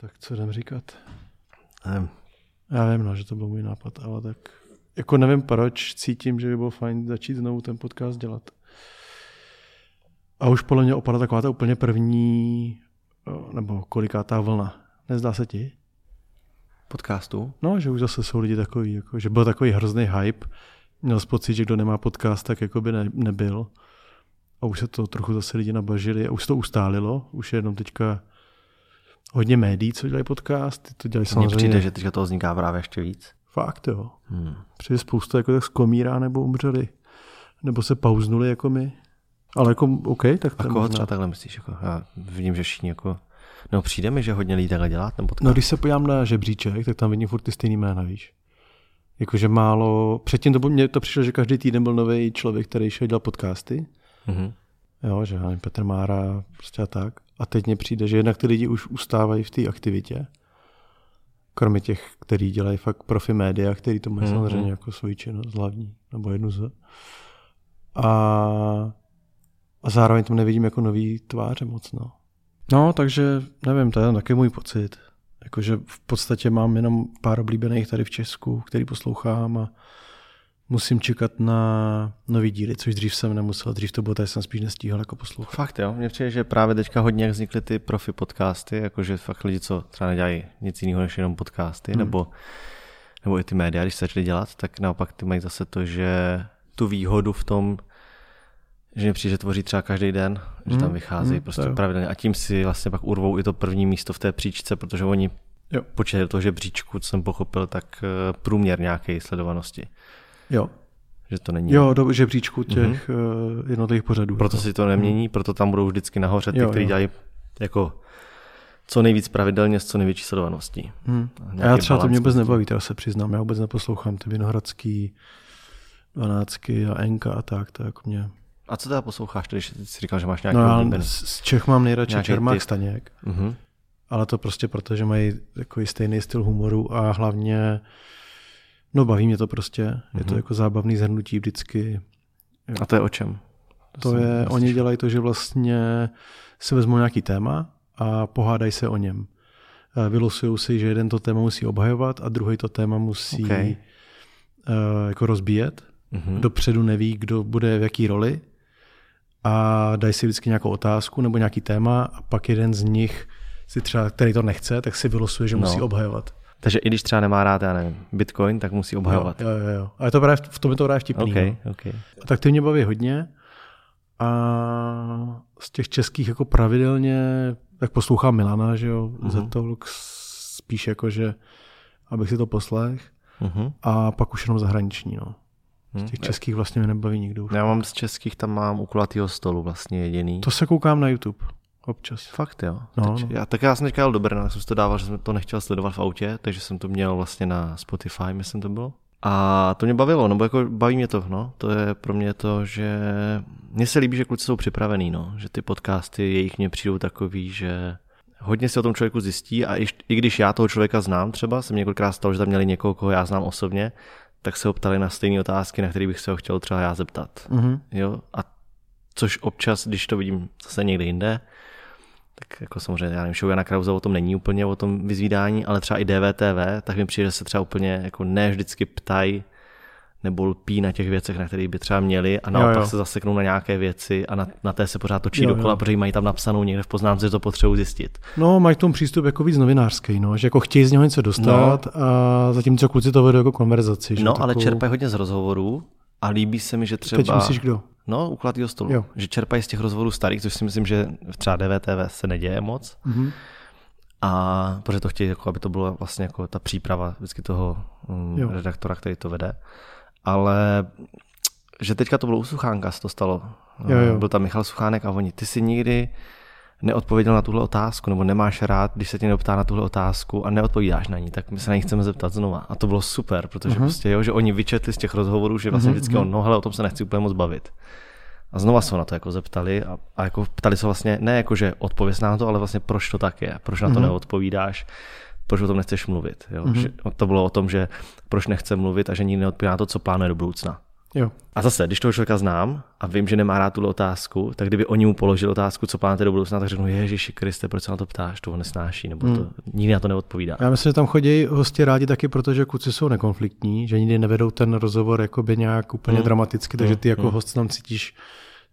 Tak co jdem říkat? Nevím. Já vím, no, že to byl můj nápad, ale tak jako nevím proč, cítím, že by bylo fajn začít znovu ten podcast dělat. A už podle mě opadla taková ta úplně první, o, nebo kolikátá vlna. Nezdá se ti? Podcastu? No, že už zase jsou lidi takový, jako, že byl takový hrozný hype. Měl jsi pocit, že kdo nemá podcast, tak jako by ne, nebyl. A už se to trochu zase lidi nabažili a už se to ustálilo. Už je jenom teďka hodně médií, co dělají podcast. To dělají Mně samozřejmě. přijde, že teďka toho vzniká právě ještě víc. Fakt jo. Hmm. Přijde spousta jako tak skomírá nebo umřeli. Nebo se pauznuli jako my. Ale jako OK, tak to A koho třeba takhle myslíš? Jako, já vidím, že všichni jako... No přijde mi, že hodně lidí takhle dělá ten podcast. No když se podívám na žebříček, tak tam vidím furt ty stejný jména, víš. Jakože málo... Předtím to, mně to přišlo, že každý týden byl nový člověk, který šel dělat podcasty. Mhm. Jo, že Petr Mára, prostě a tak. A teď mně přijde, že jednak ty lidi už ustávají v té aktivitě. Kromě těch, kteří dělají fakt profi média, který to mají Mhm. samozřejmě jako svoji činnost hlavní, nebo jednu z. A, a zároveň tam nevidím jako nový tváře moc, no. No, takže nevím, to je taky můj pocit. Jakože v podstatě mám jenom pár oblíbených tady v Česku, který poslouchám a musím čekat na nový díly, což dřív jsem nemusel. Dřív to bylo, tady jsem spíš nestíhal jako poslouchat. Fakt jo, mně přijde, že právě teďka hodně jak vznikly ty profi podcasty, jakože fakt lidi, co třeba nedělají nic jiného než jenom podcasty, Hmm. nebo, nebo i ty média, když se začali dělat, tak naopak ty mají zase to, že tu výhodu v tom, že mi přijde, že tvoří třeba každý den, že tam Hmm, vychází hmm, prostě pravidelně a tím si vlastně pak urvou i to první místo v té příčce, protože oni Jo. do toho žebříčku, co jsem pochopil, tak eh, průměr nějaké sledovanosti. Jo, Že to není. jo do žebříčku těch mm-hmm. jednotlivých pořadů. Proto si to nemění, proto tam budou vždycky nahoře ty, kteří dělají jako co nejvíc pravidelně s co největší sledovaností. Hmm. A já třeba to mě vůbec tím. nebaví, teda se přiznám. Já vůbec neposlouchám ty Vinohradský, Dvanáctky a Enka a tak, to jako mě... A co teda posloucháš, když jsi říkal, že máš nějaký No já oblíbený? z Čech mám nejradši Čermák typ. Staněk, Mhm. ale to prostě proto, že mají takový stejný styl humoru a hlavně, no baví mě to prostě, je to Mhm. jako zábavný zhrnutí vždycky. A to je o čem? To jsem je, vlastně- oni dělají to, že vlastně si vezmou nějaký téma a pohádají se o něm. Eh, Vylosují si, že jeden to téma musí obhajovat a druhý to téma musí Ok. okay. jako rozbíjet. Mhm. Dopředu neví, kdo bude v jaký roli a dají si vždycky nějakou otázku nebo nějaký téma a pak jeden z nich si třeba, který to nechce, tak si vylosuje, že No. musí obhajovat. Takže i když třeba nemá rád, já nevím, Bitcoin, tak musí obhajovat. Jo, jo, jo. A je to právě, v tom je to právě vtipný. OK, no. OK. Tak ty mě baví hodně. A z těch českých jako pravidelně, tak poslouchám Milana, že jo, Mhm. mm-hmm. Spíš jako, že abych si to poslech. Mhm. A pak už jenom zahraniční, no. Z těch českých vlastně mě nebaví nikdo už. Já mám z českých, tam mám u kulatýho stolu vlastně jediný. To se koukám na YouTube občas. Fakt jo. No, Teď, no. Já, tak já jsem teďka jel do Brna, tak jsem si to dával, že jsem to nechtěl sledovat v autě, takže jsem to měl vlastně na Spotify, myslím to bylo. A to mě bavilo, no bo jako baví mě to, no. To je pro mě to, že mně se líbí, že kluci jsou připravený, no. Že ty podcasty jejich mě přijdou takový, že hodně si o tom člověku zjistí a i, i když já toho člověka znám třeba, jsem několikrát stalo, že tam měli někoho, koho já znám osobně, tak se ho ptali na stejné otázky, na které bych se ho chtěl třeba já zeptat. Mhm. Jo? A což občas, když to vidím zase někde jinde, tak jako samozřejmě, já nevím, show Jana Krause o tom není úplně o tom vyzvídání, ale třeba i DVTV, tak mi přijde, že se třeba úplně jako ne vždycky ptají nebo lpí na těch věcech, na kterých by třeba měli a naopak jo. se zaseknou na nějaké věci a na, na té se pořád točí Jo, dokola, jo. protože mají tam napsanou někde v poznámce, že to potřebují zjistit. No, mají k tomu přístup jako víc novinářský, no, že jako chtějí z něho něco dostat no. a zatímco kluci to vedou jako konverzaci. Že No, ale takovou... čerpají hodně z rozhovorů a líbí se mi, že třeba... Teď myslíš kdo? No, u kulatýho stolu. Jo. Že čerpají z těch rozhovorů starých, což si myslím, že třeba DVTV se neděje moc. Mhm. A protože to chtějí, jako, aby to bylo vlastně jako ta příprava vždycky toho um, Jo. redaktora, který to vede. Ale že teďka to bylo u Suchánka, se to stalo. Jo, jo. Byl tam Michal Suchánek a oni, ty si nikdy neodpověděl na tuhle otázku, nebo nemáš rád, když se tě neptá na tuhle otázku a neodpovídáš na ní, tak my se na ní chceme zeptat znova. A to bylo super, protože Mhm. prostě, jo, že oni vyčetli z těch rozhovorů, že vlastně vždycky mhm. on, no hele, o tom se nechci úplně moc bavit. A znova se na to jako zeptali a, a jako ptali se vlastně, ne jako, že odpověz na to, ale vlastně proč to tak je, proč na to Mhm. neodpovídáš, proč o tom nechceš mluvit. Jo? Mhm. Že, to bylo o tom, že proč nechce mluvit a že nikdy neodpovídá na to, co plánuje do budoucna. Jo. A zase, když toho člověka znám a vím, že nemá rád tu otázku, tak kdyby oni mu položili otázku, co plánujete do budoucna, tak řeknu, Ježiši Kriste, proč se na to ptáš, to ho nesnáší, nebo to hmm. nikdy na to neodpovídá. Já myslím, že tam chodí hosti rádi taky, protože kluci jsou nekonfliktní, že nikdy nevedou ten rozhovor jakoby nějak úplně hmm. dramaticky, takže ty jako hmm. host tam cítíš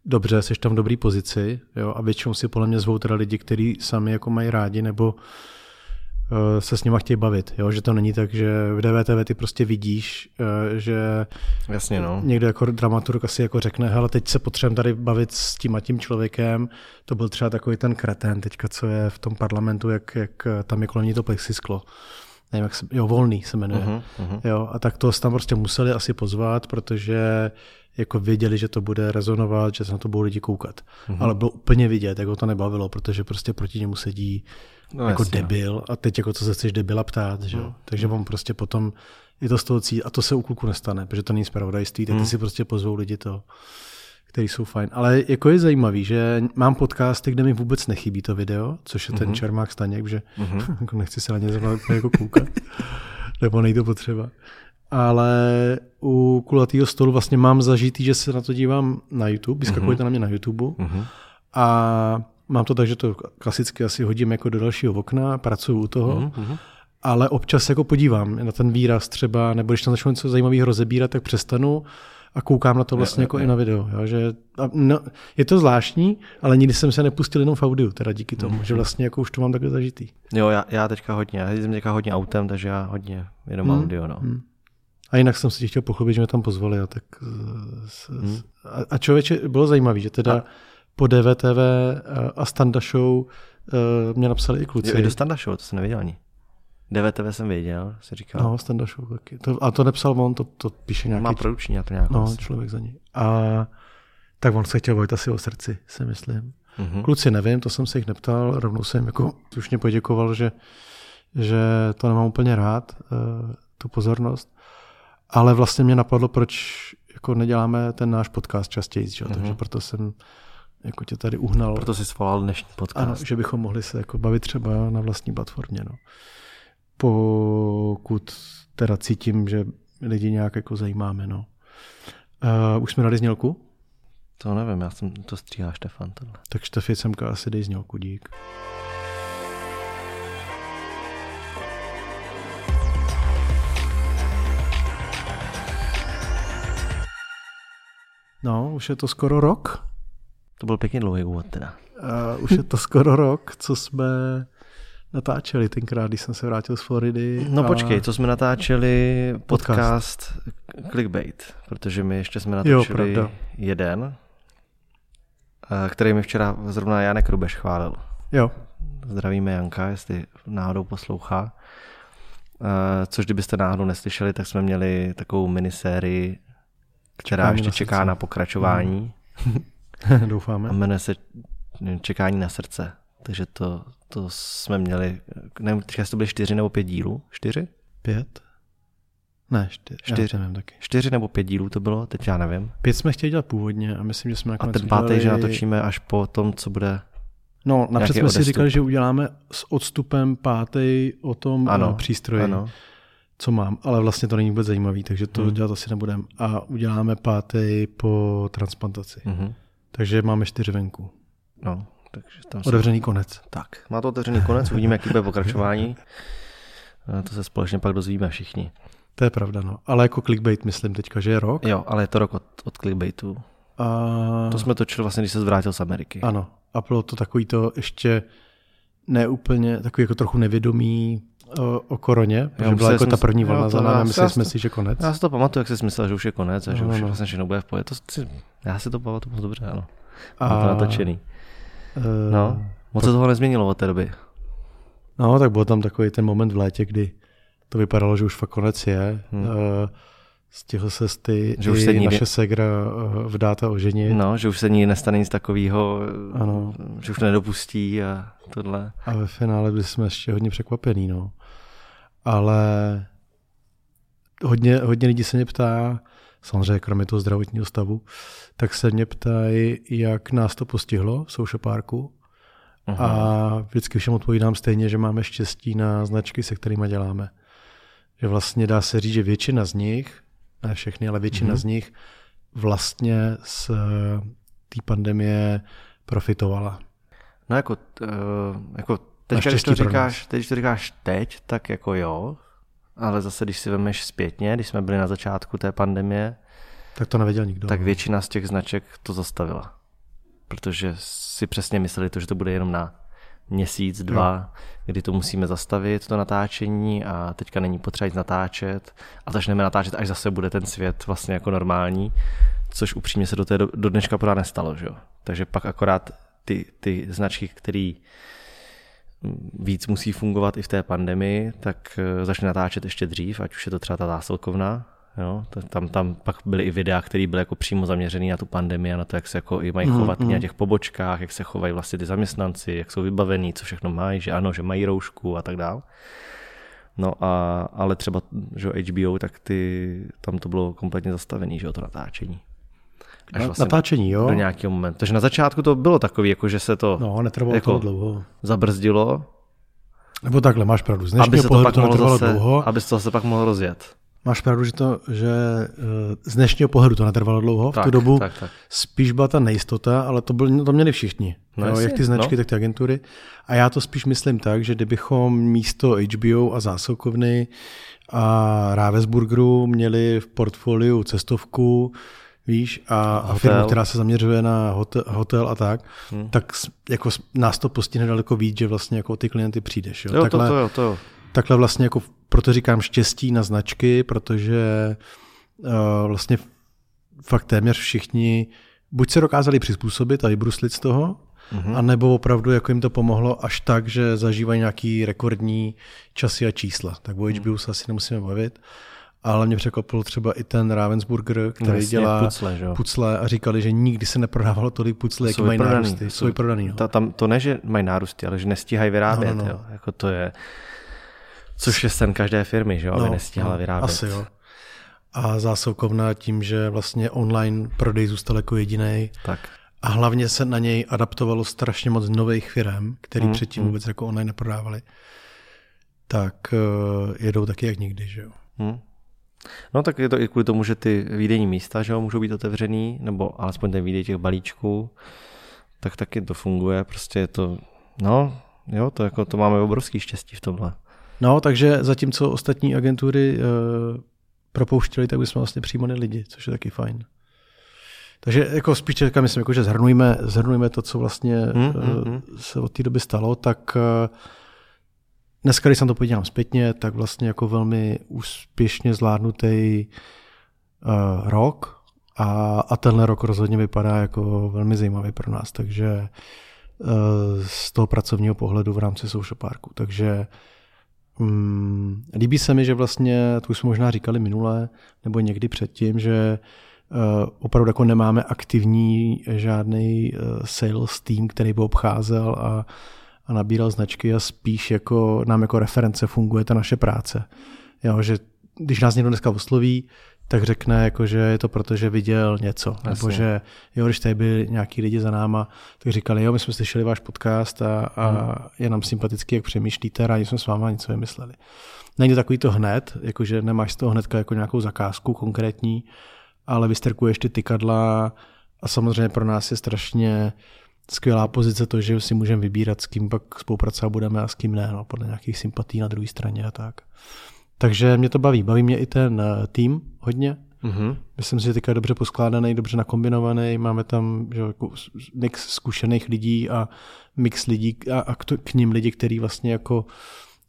dobře, jsi tam v dobrý pozici, jo, a většinou si podle mě zvou teda lidi, kteří sami jako mají rádi, nebo se s nima chtějí bavit, jo, že to není tak, že v DVTV ty prostě vidíš, uh, že Jasně, no. někdo jako dramaturg asi jako řekne, hele, teď se potřebujeme tady bavit s tím a tím člověkem, to byl třeba takový ten kretén teďka, co je v tom parlamentu, jak, jak tam je kolem ní to plexisklo nevím, jak se, jo, Volný se jmenuje. Uh-huh, uh-huh. Jo, a tak to tam prostě museli asi pozvat, protože jako věděli, že to bude rezonovat, že se na to budou lidi koukat. Uh-huh. Ale bylo úplně vidět, jak ho to nebavilo, protože prostě proti němu sedí no, jako jasně. debil a teď jako co se chceš debila ptát, že? Uh-huh. Takže on prostě potom je to z toho cít a to se u kluku nestane, protože to není zpravodajství, tak ty si prostě pozvou lidi to který jsou fajn. Ale jako je zajímavý, že mám podcasty, kde mi vůbec nechybí to video, což je ten mm-hmm. Čermák Staněk, že mm-hmm. jako nechci se na ně zrovna jako koukat, nebo nejde potřeba. Ale u kulatého stolu vlastně mám zažitý, že se na to dívám na YouTube, vyskakuje mm-hmm. to na mě na YouTube mm-hmm. a mám to tak, že to klasicky asi hodím jako do dalšího okna, pracuju u toho, mm-hmm. ale občas jako podívám na ten výraz třeba, nebo když tam začnu něco zajímavého rozebírat, tak přestanu a koukám na to vlastně je, jako je, i na video. Jo, že, a no, je to zvláštní, ale nikdy jsem se nepustil jenom v audiu, teda díky tomu, mm. že vlastně jako už to mám takhle zažitý. Jo, já, já teďka hodně, já jezdím teďka hodně autem, takže já hodně jenom mm. audio, no. Mm. A jinak jsem si chtěl pochlubit, že mě tam pozvali. A, tak, s, mm. a, a člověče, bylo zajímavé, že teda a... po DVTV a Standa Show mě napsali i kluci. Jo, i do Standa Show, to jsem nevěděl ani. DVTV jsem věděl, si říkal. No, Standa Show taky. To, a to nepsal on, to, to píše nějaký... Má produkční, a to nějak. No, vlastně. člověk za ní. A tak on se chtěl vojít asi o srdci, si myslím. Mm-hmm. Kluci nevím, to jsem se jich neptal, rovnou jsem jako slušně poděkoval, že, že to nemám úplně rád, uh, tu pozornost. Ale vlastně mě napadlo, proč jako neděláme ten náš podcast častěji, že? Mm-hmm. takže proto jsem jako tě tady uhnal. Proto jsi svolal dnešní podcast. Ano, že bychom mohli se jako bavit třeba na vlastní platformě. No pokud teda cítím, že lidi nějak jako zajímáme. No. Uh, už jsme dali znělku? To nevím, já jsem to stříhá Štefan. Tohle. Tak Štefi semka asi dej znělku, dík. No, už je to skoro rok. To byl pěkně dlouhý úvod teda. Uh, už je to skoro rok, co jsme natáčeli tenkrát, když jsem se vrátil z Floridy. No a... počkej, co jsme natáčeli podcast, podcast Clickbait, protože my ještě jsme natáčeli jo, jeden, eh, který mi včera zrovna Janek Rubeš chválil. Jo. Zdravíme Janka, jestli náhodou poslouchá. Eh, což kdybyste náhodou neslyšeli, tak jsme měli takovou minisérii, která Čekání ještě čeká na pokračování. Doufáme. A jmenuje se Čekání na srdce. Takže to, to jsme měli, nevím, teďka to byly čtyři nebo pět dílů? Čtyři? Pět? Ne, čtyři. Čtyři, nevím taky. čtyři nebo pět dílů to bylo, teď já nevím. Pět jsme chtěli dělat původně a myslím, že jsme nakonec A ten pátý, udělali... že natočíme až po tom, co bude No, napřed jsme odestup. si říkali, že uděláme s odstupem pátý o tom ano, přístroji, ano. co mám, ale vlastně to není vůbec zajímavý, takže to hmm. dělat asi nebudeme. A uděláme pátý po transplantaci. Hmm. Takže máme čtyři venku. No, takže tam Otevřený konec. Tak, má to otevřený konec, uvidíme, jaký bude pokračování. To se společně pak dozvíme všichni. To je pravda, no. Ale jako clickbait myslím teďka, že je rok. Jo, ale je to rok od, od clickbaitu. A... To jsme točili vlastně, když se zvrátil z Ameriky. Ano. A bylo to takový to ještě neúplně, takový jako trochu nevědomý o, o koroně, protože byla jako ta první vlna za námi, mysleli jsme si, že konec. Já si to pamatuju, jak jsi myslel, že už je konec a že no, už no. vlastně všechno bude v pohodě. To si, já si to pamatuju moc dobře, ano. A... to natočený. Uh, no, moc se toho nezměnilo od té doby. No, tak byl tam takový ten moment v létě, kdy to vypadalo, že už fakt konec je. Hmm. Uh, stihl se ty, že už se naše naše segra uh, vdát a oženit. No, že už se ní nestane nic takového, ano. že už to nedopustí a tohle. A ve finále byli jsme ještě hodně překvapení, no. Ale hodně, hodně lidí se mě ptá, samozřejmě kromě toho zdravotního stavu, tak se mě ptají, jak nás to postihlo v Social Parku. Aha. A vždycky všem odpovídám stejně, že máme štěstí na značky, se kterými děláme. Že vlastně dá se říct, že většina z nich, ne všechny, ale většina mm-hmm. z nich vlastně z té pandemie profitovala? No jako, uh, jako teď, když to, říkáš, teď, když to říkáš teď, tak jako jo, ale zase, když si vemeš zpětně, když jsme byli na začátku té pandemie, tak to nevěděl nikdo. Tak no. většina z těch značek to zastavila. Protože si přesně mysleli to, že to bude jenom na měsíc, dva, no. kdy to musíme zastavit, to natáčení a teďka není potřeba jít natáčet a začneme natáčet, až zase bude ten svět vlastně jako normální, což upřímně se do, té, do dneška pořád nestalo. Že? Takže pak akorát ty, ty značky, které víc musí fungovat i v té pandemii, tak eh, začne natáčet ještě dřív, ať už je to třeba ta zásilkovna, Jo, tam, tam pak byly i videa, které byly jako přímo zaměřené na tu pandemii a na to, jak se jako i mají mhm, chovat mm, mm. na těch pobočkách, jak se chovají vlastně ty zaměstnanci, jak jsou vybavení, co všechno mají, že ano, že mají roušku a tak dál. No a, ale třeba, že HBO, tak ty, tam to bylo kompletně zastavené, že to natáčení. Až vlastně natáčení, jo? Do nějakého momentu. Takže na začátku to bylo takový, jako že se to no, netrvalo jako to dlouho. zabrzdilo. Nebo takhle, máš pravdu. Z aby se to pak to netrvalo zase, dlouho. Aby se to zase pak mohlo rozjet. Máš pravdu, že, to, že eh, z dnešního pohledu to netrvalo dlouho. Tak, v tu dobu tak, tak. spíš byla ta nejistota, ale to, byl, to měli všichni. No jo, jak ty značky, no. tak ty agentury. A já to spíš myslím tak, že kdybychom místo HBO a zásilkovny a Ravensburgeru měli v portfoliu cestovku, víš, a, a firmu, která se zaměřuje na hotel, hotel a tak, hmm. tak jako nás to postihne daleko víc, že vlastně jako ty klienty přijdeš. Jo? Jo, takhle, to, to, to, to. takhle vlastně jako proto říkám štěstí na značky, protože uh, vlastně fakt téměř všichni buď se dokázali přizpůsobit a vybruslit z toho, mm-hmm. anebo opravdu jako jim to pomohlo až tak, že zažívají nějaký rekordní časy a čísla. Tak o HBO se asi nemusíme bavit. Ale mě překvapil třeba i ten Ravensburger, který Vlastně dělá pucle, že? pucle a říkali, že nikdy se neprodávalo tolik pucle, jak mají nárůsty. Jsou vyprodaný. No. Ta, tam, to ne, že mají nárůsty, ale že nestíhají vyrábět. No, no, no. Jo. Jako to je, Což je sen každé firmy, že jo, aby no, nestíhala no, vyrábět. Asi jo. A zásilkovna tím, že vlastně online prodej zůstal jako jediný. Tak. A hlavně se na něj adaptovalo strašně moc nových firm, který hmm, předtím hmm. vůbec jako online neprodávali. Tak uh, jedou taky jak nikdy, že jo. Hmm. No tak je to i kvůli tomu, že ty výdejní místa, že jo, můžou být otevřený, nebo alespoň ten výdej těch balíčků, tak taky to funguje, prostě je to, no, jo, to jako, to máme obrovský štěstí v tomhle. No, takže zatímco ostatní agentury uh, propouštěli, tak bychom vlastně přímo lidi, což je taky fajn. Takže jako spíš teďka myslím, jako, že zhrnujeme, zhrnujeme to, co vlastně hmm, uh, se od té doby stalo, tak uh, dneska, když se to podívám zpětně, tak vlastně jako velmi úspěšně zvládnutý uh, rok a, a tenhle rok rozhodně vypadá jako velmi zajímavý pro nás, takže uh, z toho pracovního pohledu v rámci Social Parku. Takže Hmm, líbí se mi, že vlastně, to už jsme možná říkali minule, nebo někdy předtím, že uh, opravdu jako nemáme aktivní žádný uh, sales tým, který by obcházel a, a nabíral značky a spíš jako nám jako reference funguje ta naše práce. Jo, že když nás někdo dneska osloví, tak řekne, jako, že je to proto, že viděl něco. Jasně. Nebo že jo, když tady byli nějaký lidi za náma, tak říkali, jo, my jsme slyšeli váš podcast a, a hmm. je nám sympatický, jak přemýšlíte, rádi jsme s váma něco vymysleli. Není to takový to hned, jakože nemáš z toho hnedka jako nějakou zakázku konkrétní, ale vysterkuješ ty tykadla a samozřejmě pro nás je strašně skvělá pozice to, že si můžeme vybírat, s kým pak spolupracovat budeme a s kým ne, no, podle nějakých sympatí na druhé straně a tak. Takže mě to baví. Baví mě i ten eh, tým hodně. Mm-hmm. Myslím si, že teďka je dobře poskládaný, dobře nakombinovaný. Máme tam že, jako mix zkušených lidí a mix lidí a, a k, k ním lidi, kteří vlastně jako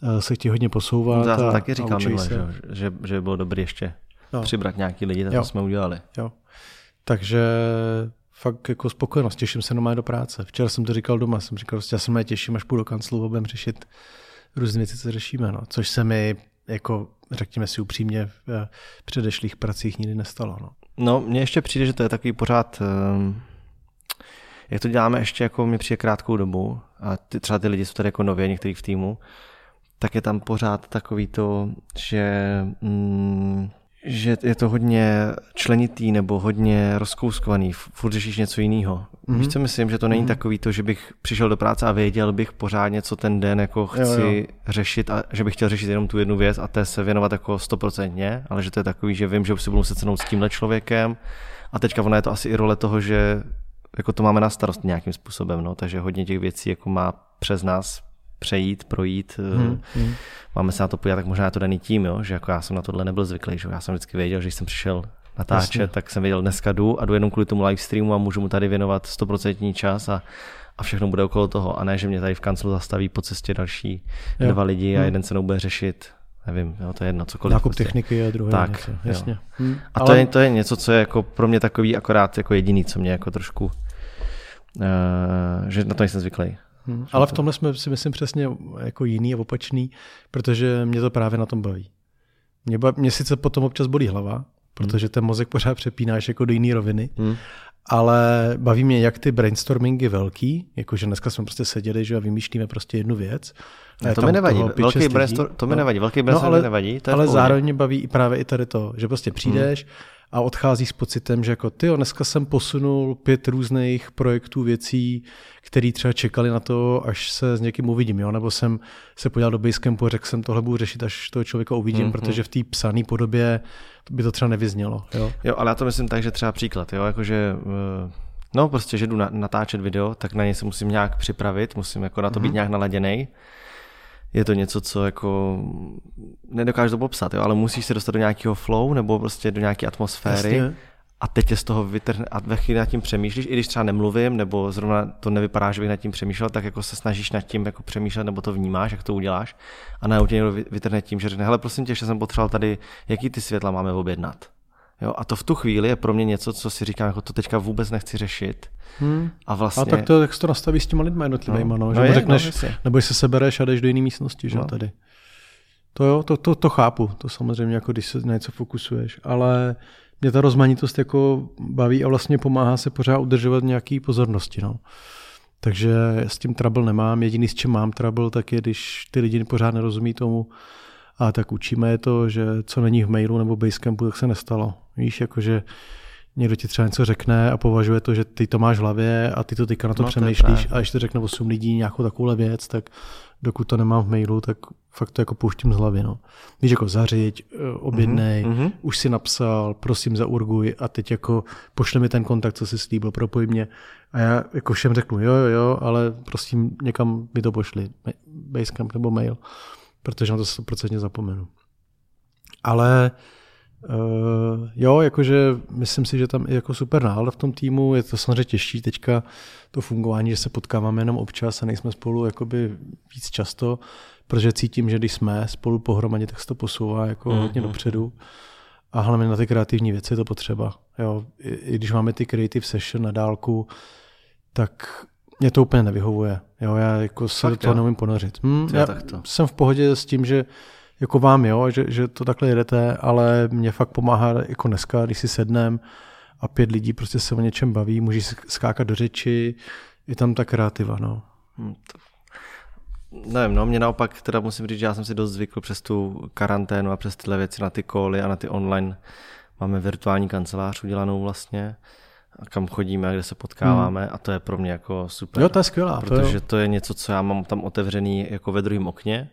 uh, se chtějí hodně posouvat. Já jsem taky říkal minule, že, že, že by bylo dobré ještě no. přibrat nějaký lidi, tak to jsme udělali. Jo. Takže fakt jako spokojenost, těším se normálně do práce. Včera jsem to říkal doma, jsem říkal, prostě já se mě těším, až půjdu do kanclu budeme řešit různé věci, co řešíme, no. což se mi jako řekněme si upřímně, v předešlých pracích nikdy nestalo. No, no mně ještě přijde, že to je takový pořád, ehm, jak to děláme ještě jako mi přijde krátkou dobu a ty, třeba ty lidi jsou tady jako nově, některý v týmu, tak je tam pořád takový to, že mm, že je to hodně členitý nebo hodně rozkouskovaný, furt řešíš něco jiného. Mm-hmm. Víš, co myslím, že to není mm-hmm. takový to, že bych přišel do práce a věděl bych pořádně, co ten den jako chci jo, jo. řešit a že bych chtěl řešit jenom tu jednu věc a té se věnovat jako stoprocentně, ale že to je takový, že vím, že si budu muset s tímhle člověkem a teďka ona je to asi i role toho, že jako to máme na starost nějakým způsobem, no, takže hodně těch věcí jako má přes nás přejít, projít. Hmm, hmm. Máme se na to podívat, tak možná je to daný tím, jo, že jako já jsem na tohle nebyl zvyklý, že já jsem vždycky věděl, že jsem přišel natáčet, Jasně. tak jsem věděl, dneska jdu a jdu jenom kvůli tomu live streamu a můžu mu tady věnovat 100% čas a, a všechno bude okolo toho a ne, že mě tady v kanclu zastaví po cestě další jo. dva lidi a hmm. jeden se mnou bude řešit nevím, jo, to je jedno, cokoliv. Nákup prostě. techniky a druhé tak, něco, jasně. Hmm. A Ale... to, je, to je něco, co je jako pro mě takový akorát jako jediný, co mě jako trošku, uh, že na to nejsem zvyklý. Hmm. Ale v tomhle jsme si myslím přesně jako jiný a opačný, protože mě to právě na tom baví. Mě, ba- mě sice potom občas bolí hlava, protože ten mozek pořád přepínáš jako do jiné roviny, hmm. ale baví mě jak ty brainstormingy velký, jakože dneska jsme prostě seděli že a vymýšlíme prostě jednu věc. No, to mi nevadí, velký brainstorm, to mi no. nevadí, velký brainstorm no, ale, nevadí. To ale zároveň mě baví i právě i tady to, že prostě přijdeš, hmm a odchází s pocitem, že jako ty, dneska jsem posunul pět různých projektů, věcí, které třeba čekali na to, až se s někým uvidím, jo? nebo jsem se podíval do Basecampu a řekl jsem, tohle budu řešit, až toho člověka uvidím, mm-hmm. protože v té psané podobě by to třeba nevyznělo. Jo? jo, ale já to myslím tak, že třeba příklad, jo, jakože eh, No prostě, že jdu natáčet video, tak na něj se musím nějak připravit, musím jako na to mm-hmm. být mhm. nějak naladěný je to něco, co jako nedokážeš to popsat, jo, ale musíš se dostat do nějakého flow nebo prostě do nějaké atmosféry. Jasně. A teď je z toho vytrhne a ve chvíli nad tím přemýšlíš, i když třeba nemluvím, nebo zrovna to nevypadá, že bych nad tím přemýšlel, tak jako se snažíš nad tím jako přemýšlet, nebo to vnímáš, jak to uděláš. A na tě někdo vytrhne tím, že řekne, hele, prosím tě, že jsem potřeboval tady, jaký ty světla máme objednat. Jo, a to v tu chvíli je pro mě něco, co si říkám, jako to teďka vůbec nechci řešit. Hmm. A vlastně... A tak to, jak to nastaví s těma lidmi jednotlivými, no. no, že no je, řekneš, no, nebo se sebereš a jdeš do jiné místnosti, že no. tady. To jo, to, to, to chápu, to samozřejmě, jako když se na něco fokusuješ, ale mě ta rozmanitost jako baví a vlastně pomáhá se pořád udržovat nějaký pozornosti, no. Takže s tím trouble nemám. Jediný, s čím mám trouble, tak je, když ty lidi pořád nerozumí tomu, a tak učíme je to, že co není v mailu nebo Basecampu, tak se nestalo. Víš, jakože někdo ti třeba něco řekne a považuje to, že ty to máš v hlavě a ty to teďka na to no, přemýšlíš to a to řekne 8 lidí nějakou takovouhle věc, tak dokud to nemám v mailu, tak fakt to jako pouštím z hlavy. No. Víš, jako zařiď, eh, objednej, mm-hmm. už si napsal, prosím zaurguj a teď jako pošle mi ten kontakt, co jsi slíbil, propoj mě. A já jako všem řeknu, jo, jo, jo, ale prosím někam mi to pošli, Basecamp nebo mail protože na to 100% zapomenu. Ale uh, jo, jakože myslím si, že tam je jako super nálada v tom týmu, je to samozřejmě těžší teďka to fungování, že se potkáváme jenom občas a nejsme spolu jakoby víc často, protože cítím, že když jsme spolu pohromadě, tak se to posouvá jako mm-hmm. hodně dopředu. A hlavně na ty kreativní věci je to potřeba. Jo, i, i když máme ty creative session na dálku, tak mě to úplně nevyhovuje. Jo, já jako se Fakt, do toho neumím ponořit. Hm, já to. jsem v pohodě s tím, že jako vám, jo, že, že to takhle jedete, ale mě fakt pomáhá jako dneska, když si sednem a pět lidí prostě se o něčem baví, můžeš skákat do řeči, je tam ta kreativa, no. Hmm, to... Nevím, no, mě naopak teda musím říct, že já jsem si dost zvykl přes tu karanténu a přes tyhle věci na ty koly a na ty online. Máme virtuální kancelář udělanou vlastně kam chodíme a kde se potkáváme hmm. a to je pro mě jako super. Jo, to je skvělá. Protože to, to je něco, co já mám tam otevřený jako ve druhém okně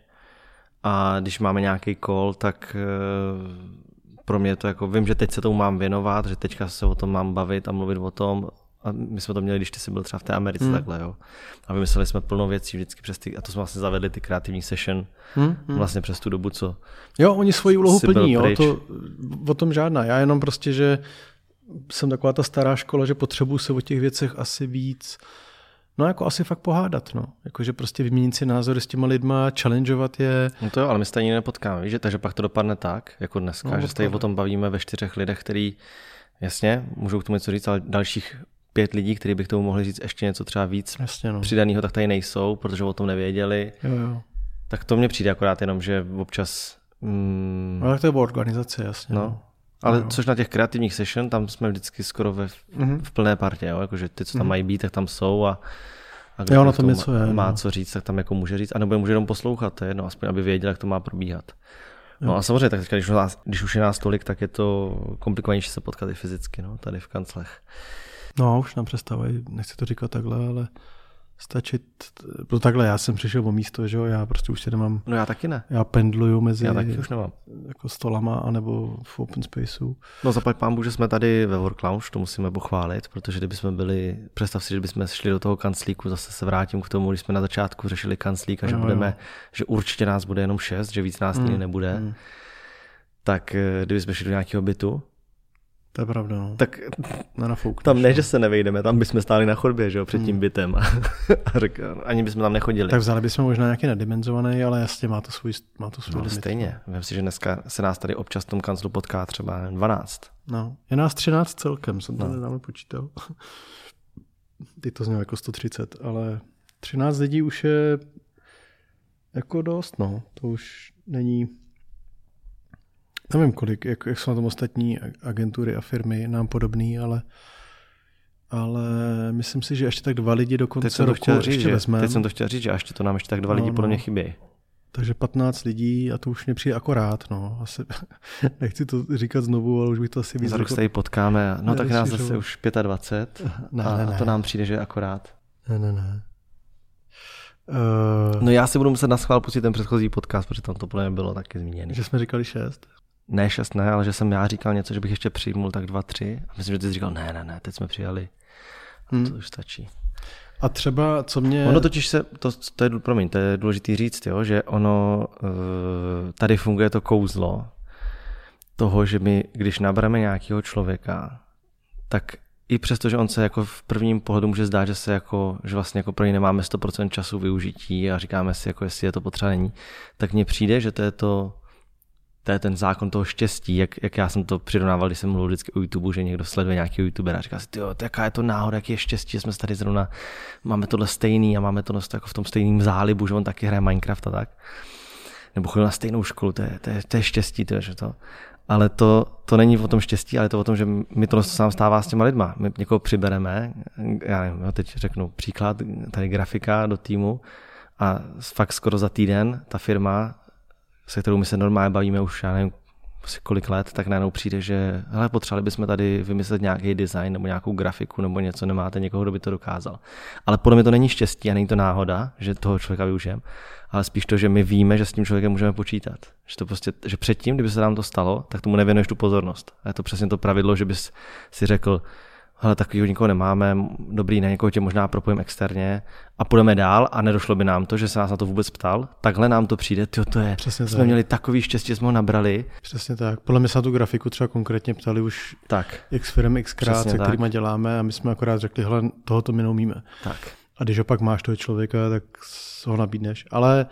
a když máme nějaký call, tak eh, pro mě to jako, vím, že teď se tomu mám věnovat, že teďka se o tom mám bavit a mluvit o tom a my jsme to měli, když ty jsi byl třeba v té Americe hmm. takhle, jo. A vymysleli jsme plno věcí vždycky přes ty, a to jsme vlastně zavedli ty kreativní session hmm. Hmm. vlastně přes tu dobu, co Jo, oni svoji úlohu plní, jo, to, o tom žádná. Já jenom prostě, že jsem taková ta stará škola, že potřebuji se o těch věcech asi víc, no jako asi fakt pohádat, no. Jakože prostě vyměnit si názory s těma lidma, challengeovat je. No to jo, ale my stejně nepotkáme, víš, takže pak to dopadne tak, jako dneska, no, že se o tom bavíme ve čtyřech lidech, který, jasně, můžou k tomu něco říct, ale dalších pět lidí, kteří by k tomu mohli říct ještě něco třeba víc Jasně, no. přidaného, tak tady nejsou, protože o tom nevěděli. Jo, jo. Tak to mně přijde akorát jenom, že občas... Mm, no tak to je o organizaci, jasně. No. no. Ale no. což na těch kreativních session, tam jsme vždycky skoro ve, mm-hmm. v plné partě, jo? Jakože ty, co tam mm-hmm. mají být, tak tam jsou a, a kdo jo, na tom něco je, má no. co říct, tak tam jako může říct, anebo může jenom poslouchat, to je jedno, aspoň aby věděl, jak to má probíhat. No a samozřejmě, tak když, nás, když už je nás tolik, tak je to komplikovanější se potkat i fyzicky, no, tady v kanclech. No, už nám přestávají, nechci to říkat takhle, ale stačit, to takhle, já jsem přišel o místo, že jo, já prostě už si nemám. No já taky ne. Já pendluju mezi já taky už nemám. jako stolama, anebo v open spaceu. No zaplať pán že jsme tady ve Work Lounge, to musíme pochválit, protože kdybychom byli, představ si, že bychom šli do toho kanclíku, zase se vrátím k tomu, když jsme na začátku řešili kanclík a že no, budeme, jo. že určitě nás bude jenom šest, že víc nás mm, nebude, mm. tak eh, kdybychom šli do nějakého bytu, to je pravda, no. Tak tam ne, že se nevejdeme, tam bychom stáli na chodbě, že jo, před tím hmm. bytem a, a řek, ani bychom tam nechodili. Tak vzali bychom možná nějaký nadimenzovaný, ale jasně má to svůj, má to svůj no, stejně. Vím si, že dneska se nás tady občas v tom kanclu potká třeba 12. No, je nás 13 celkem, jsem to no. nedávno počítal. Ty to znělo jako 130, ale 13 lidí už je jako dost, no. To už není Nevím, kolik, jak, jak jsou na tom ostatní agentury a firmy nám podobný, ale ale myslím si, že ještě tak dva lidi do konce teď roku chtěl říct, ještě vezmeme. Teď jsem to chtěl říct, že ještě to nám ještě tak dva no, lidi no. podle mě chybí. Takže 15 lidí a to už mě přijde akorát, no. Asi, nechci to říkat znovu, ale už bych to asi víc... Za rok se tady potkáme, no tak nás zase už 25 ne, a, ne, ne. a to nám přijde, že je akorát. Ne, ne, ne. Uh, no já si budu muset na schvál pustit ten předchozí podcast, protože tam to podle mě bylo taky zmíněné. Že jsme říkali 6? Ne šest ne, ale že jsem já říkal něco, že bych ještě přijmul tak dva, tři. A myslím, že ty jsi říkal, ne, ne, ne, teď jsme přijali. A hmm. to už stačí. A třeba, co mě... Ono totiž se, to, to je, promiň, to je důležité říct, jo, že ono, eh, tady funguje to kouzlo toho, že my, když nabereme nějakého člověka, tak i přesto, že on se jako v prvním pohledu může zdát, že se jako, že vlastně jako pro něj nemáme 100% času využití a říkáme si, jako jestli je to potřeba není, tak mně přijde, že to je to to je ten zákon toho štěstí, jak, jak já jsem to přirovnával, když jsem mluvil vždycky o YouTube, že někdo sleduje nějaký youtubera a říká si, jo, jaká je to náhoda, jaký je štěstí, že jsme tady zrovna, máme tohle stejný a máme to jako v tom stejném zálibu, že on taky hraje Minecraft a tak. Nebo chodil na stejnou školu, to je, to je, to je štěstí, to je, že to. Ale to, to není o tom štěstí, ale je to o tom, že mi to sám stává s těma lidma. My někoho přibereme, já nevím, jo, teď řeknu příklad, tady grafika do týmu a fakt skoro za týden ta firma se kterou my se normálně bavíme už, já nevím, asi kolik let, tak najednou přijde, že hele, potřebovali bychom tady vymyslet nějaký design nebo nějakou grafiku nebo něco, nemáte někoho, kdo by to dokázal. Ale podle mě to není štěstí a není to náhoda, že toho člověka využijeme, ale spíš to, že my víme, že s tím člověkem můžeme počítat. Že, to prostě, že předtím, kdyby se nám to stalo, tak tomu nevěnuješ tu pozornost. A je to přesně to pravidlo, že bys si řekl, hele, takovýho nikoho nemáme, dobrý, na někoho tě možná propojím externě a půjdeme dál a nedošlo by nám to, že se nás na to vůbec ptal. Takhle nám to přijde, tyjo, to je, Přesně jsme tak. měli takový štěstí, že jsme ho nabrali. Přesně tak. Podle mě se na tu grafiku třeba konkrétně ptali už tak. x firm, xkrát, se kterými děláme a my jsme akorát řekli, hele, tohoto my neumíme. Tak. A když opak máš toho člověka, tak ho nabídneš. Ale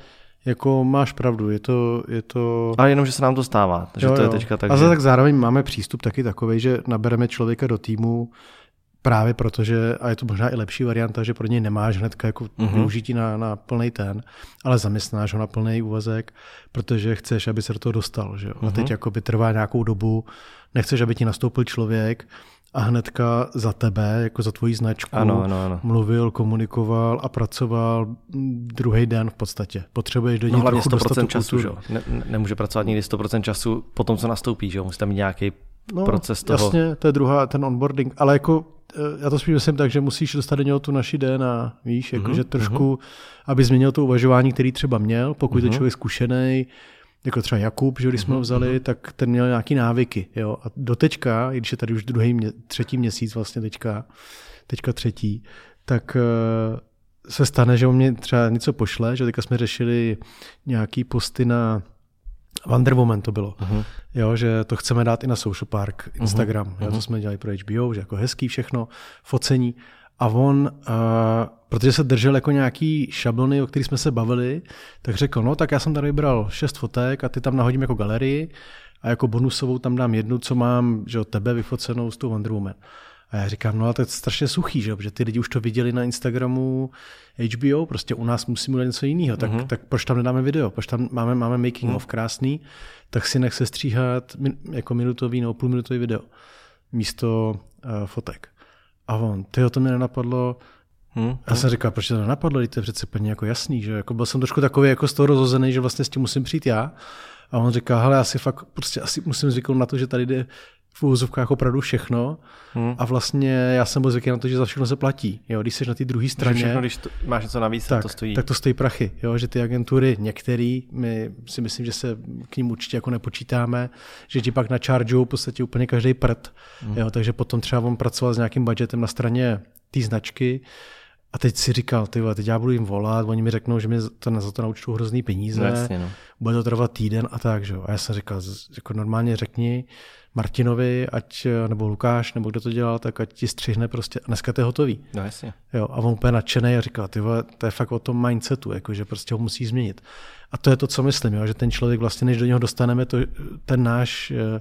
jako máš pravdu, je to... Je to... A jenom, že se nám to stává, že jo, to je teďka tak. A že... tak zároveň máme přístup taky takový, že nabereme člověka do týmu, právě protože, a je to možná i lepší varianta, že pro něj nemáš hnedka jako mm-hmm. využití na, na plný ten, ale zaměstnáš ho na plný úvazek, protože chceš, aby se do toho dostal. Že jo? Mm-hmm. A teď jako by trvá nějakou dobu, nechceš, aby ti nastoupil člověk a hnedka za tebe, jako za tvoji značku, ano, ano, ano. mluvil, komunikoval a pracoval druhý den v podstatě. Potřebuješ do něj no, hlavně 100% času, že? Ne, nemůže pracovat nikdy 100% času po tom, co nastoupí, že? musí tam mít nějaký no, proces toho. Jasně, to je druhá, ten onboarding, ale jako eh, já to spíš myslím tak, že musíš dostat do něho tu naši DNA, víš, jakože mm-hmm. trošku, aby změnil to uvažování, který třeba měl, pokud mm-hmm. je mhm. člověk zkušený, jako třeba Jakub, že když jsme ho mhm, vzali, mm-hmm. tak ten měl nějaký návyky, jo, a do teďka, i když je tady už druhý, mě, třetí měsíc vlastně teďka, teďka třetí, tak uh, se stane, že on mě třeba něco pošle, že teďka jsme řešili nějaký posty na Wonder Woman to bylo, uh-huh. jo, že to chceme dát i na Social Park, Instagram, uh-huh. jo, to jsme dělali pro HBO, že jako hezký všechno, focení. A on, uh, protože se držel jako nějaký šablony, o kterých jsme se bavili, tak řekl, no tak já jsem tady vybral šest fotek a ty tam nahodím jako galerii a jako bonusovou tam dám jednu, co mám, že od tebe vyfocenou s tou Wonder Woman. A já říkám, no ale to je strašně suchý, že? protože ty lidi už to viděli na Instagramu HBO, prostě u nás musíme udělat něco jiného, tak, uh-huh. tak proč tam nedáme video, proč tam máme, máme making uh-huh. of krásný, tak si nech se stříhat min, jako minutový nebo půlminutový video místo uh, fotek. A on, ty to mě nenapadlo, Hmm, já jsem říkal, proč to nenapadlo, to je přece plně jako jasný, že jako byl jsem trošku takový jako z toho rozhozený, že vlastně s tím musím přijít já. A on říká, hele, já si fakt prostě asi musím zvyknout na to, že tady jde v úvozovkách opravdu všechno hmm. a vlastně já jsem byl zvyklý na to, že za všechno se platí. Jo, když jsi na té druhé straně, všechno, když to, máš něco navíc, tak to stojí. Tak to stojí prachy, jo, že ty agentury, některý, my si myslím, že se k ním určitě jako nepočítáme, že ti pak načaržují v podstatě úplně každý prd, hmm. jo, takže potom třeba on pracoval s nějakým budgetem na straně té značky, a teď si říkal, ty teď já budu jim volat, oni mi řeknou, že mi to, za to naučtou hrozný peníze, no, jasně, no. bude to trvat týden a tak, že A já jsem říkal, jako normálně řekni Martinovi, ať, nebo Lukáš, nebo kdo to dělal, tak ať ti střihne prostě, a dneska to je hotový. No jasně. Jo, a on úplně nadšený a říkal, ty vole, to je fakt o tom mindsetu, jako, že prostě ho musí změnit. A to je to, co myslím, jo, že ten člověk vlastně, než do něho dostaneme to, ten náš eh,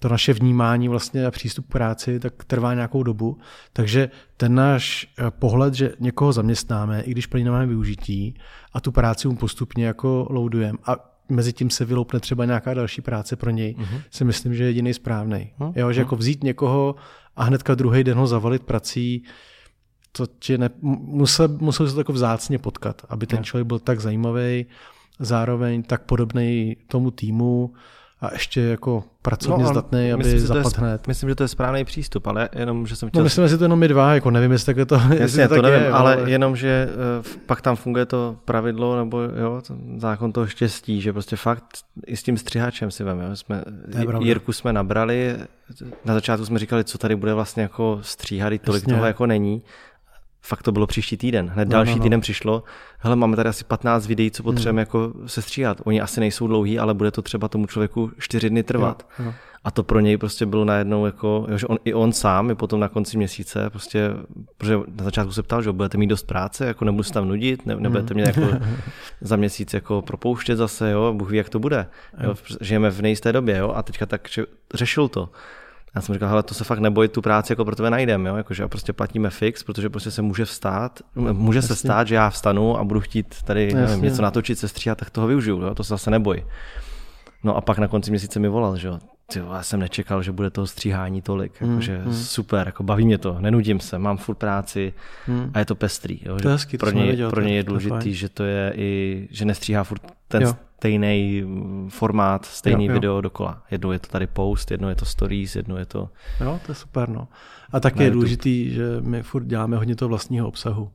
to naše vnímání vlastně a přístup k práci tak trvá nějakou dobu. Takže ten náš eh, pohled, že někoho zaměstnáme, i když pro nemáme využití a tu práci mu postupně jako loadujeme a mezi tím se vyloupne třeba nějaká další práce pro něj, mm-hmm. si myslím, že je jediný správný. Mm-hmm. Jo, že jako vzít někoho a hnedka druhý den ho zavalit prací, to tě ne, musel, musel se to jako vzácně potkat, aby ten člověk byl tak zajímavý, zároveň tak podobný tomu týmu, a ještě jako pracovně no, zdatný, aby myslím, zapadl hned. Myslím, že to je správný přístup, ale jenom, že jsem no, chtěl... No myslím, že to jenom my dva, jako nevím, jestli tak to, Jasně, to, to nevím, je, ale, ale jenom, že uh, pak tam funguje to pravidlo, nebo jo, zákon toho štěstí, že prostě fakt i s tím střihačem si veme, jsme, Jirku jsme nabrali, na začátku jsme říkali, co tady bude vlastně jako stříhat, tolik Jasně. toho jako není fakt to bylo příští týden. Hned no, další no, no. týden přišlo, hele, máme tady asi 15 videí, co potřebujeme hmm. jako se stříhat. Oni asi nejsou dlouhý, ale bude to třeba tomu člověku 4 dny trvat. Jo, jo. A to pro něj prostě bylo najednou jako, že on, i on sám, i potom na konci měsíce, prostě, protože na začátku se ptal, že budete mít dost práce, jako nebudu se tam nudit, ne, nebudete mě jako za měsíc jako propouštět zase, jo, Bůh ví, jak to bude. Jo, žijeme v nejisté době, jo, a teďka tak řešil to. Já jsem říkal, hele, to se fakt neboj, tu práci jako pro tebe najdeme, jo? Jakože prostě platíme fix, protože prostě se může vstát, může Jasně. se stát, že já vstanu a budu chtít tady nevím, něco natočit, se stříhat, tak toho využiju, jo? to se zase neboj. No a pak na konci měsíce mi volal, že jo, já jsem nečekal, že bude toho stříhání tolik, mm, jakože mm. super, jako baví mě to, nenudím se, mám furt práci mm. a je to pestrý. Jo, to je hezky, pro, ně, pro ně je důležitý, že to je i, že nestříhá furt ten jo. stejný formát, stejný jo, jo. video dokola. Jednou je to tady post, jednou je to stories, jednou je to... Jo, to je super, no. A taky je důležitý, že my furt děláme hodně toho vlastního obsahu.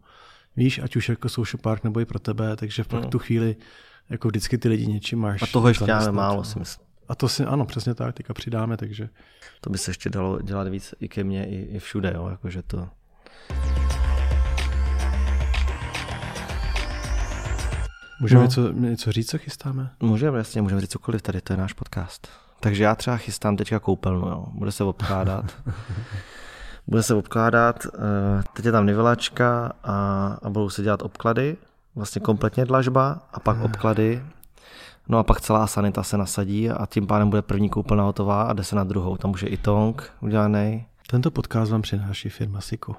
Víš, ať už jako social park nebo i pro tebe, takže v no. tu chvíli jako vždycky ty lidi něčím máš. A toho ještě děláme málo, si myslím. A to si, ano, přesně tak, teďka přidáme, takže... To by se ještě dalo dělat víc i ke mně, i, i všude, jo, jakože to... Můžeme no. něco, něco říct, co chystáme? Můžeme, jasně, můžeme říct cokoliv, tady to je náš podcast. Takže já třeba chystám teďka koupelnu, jo. bude se obkládat. bude se obkládat, eh, teď je tam nivelačka a, a budou se dělat obklady, vlastně kompletně dlažba a pak obklady No a pak celá sanita se nasadí a tím pádem bude první koupelna hotová a jde se na druhou. Tam už je i tong udělaný. Tento podcast vám přináší firma Siku.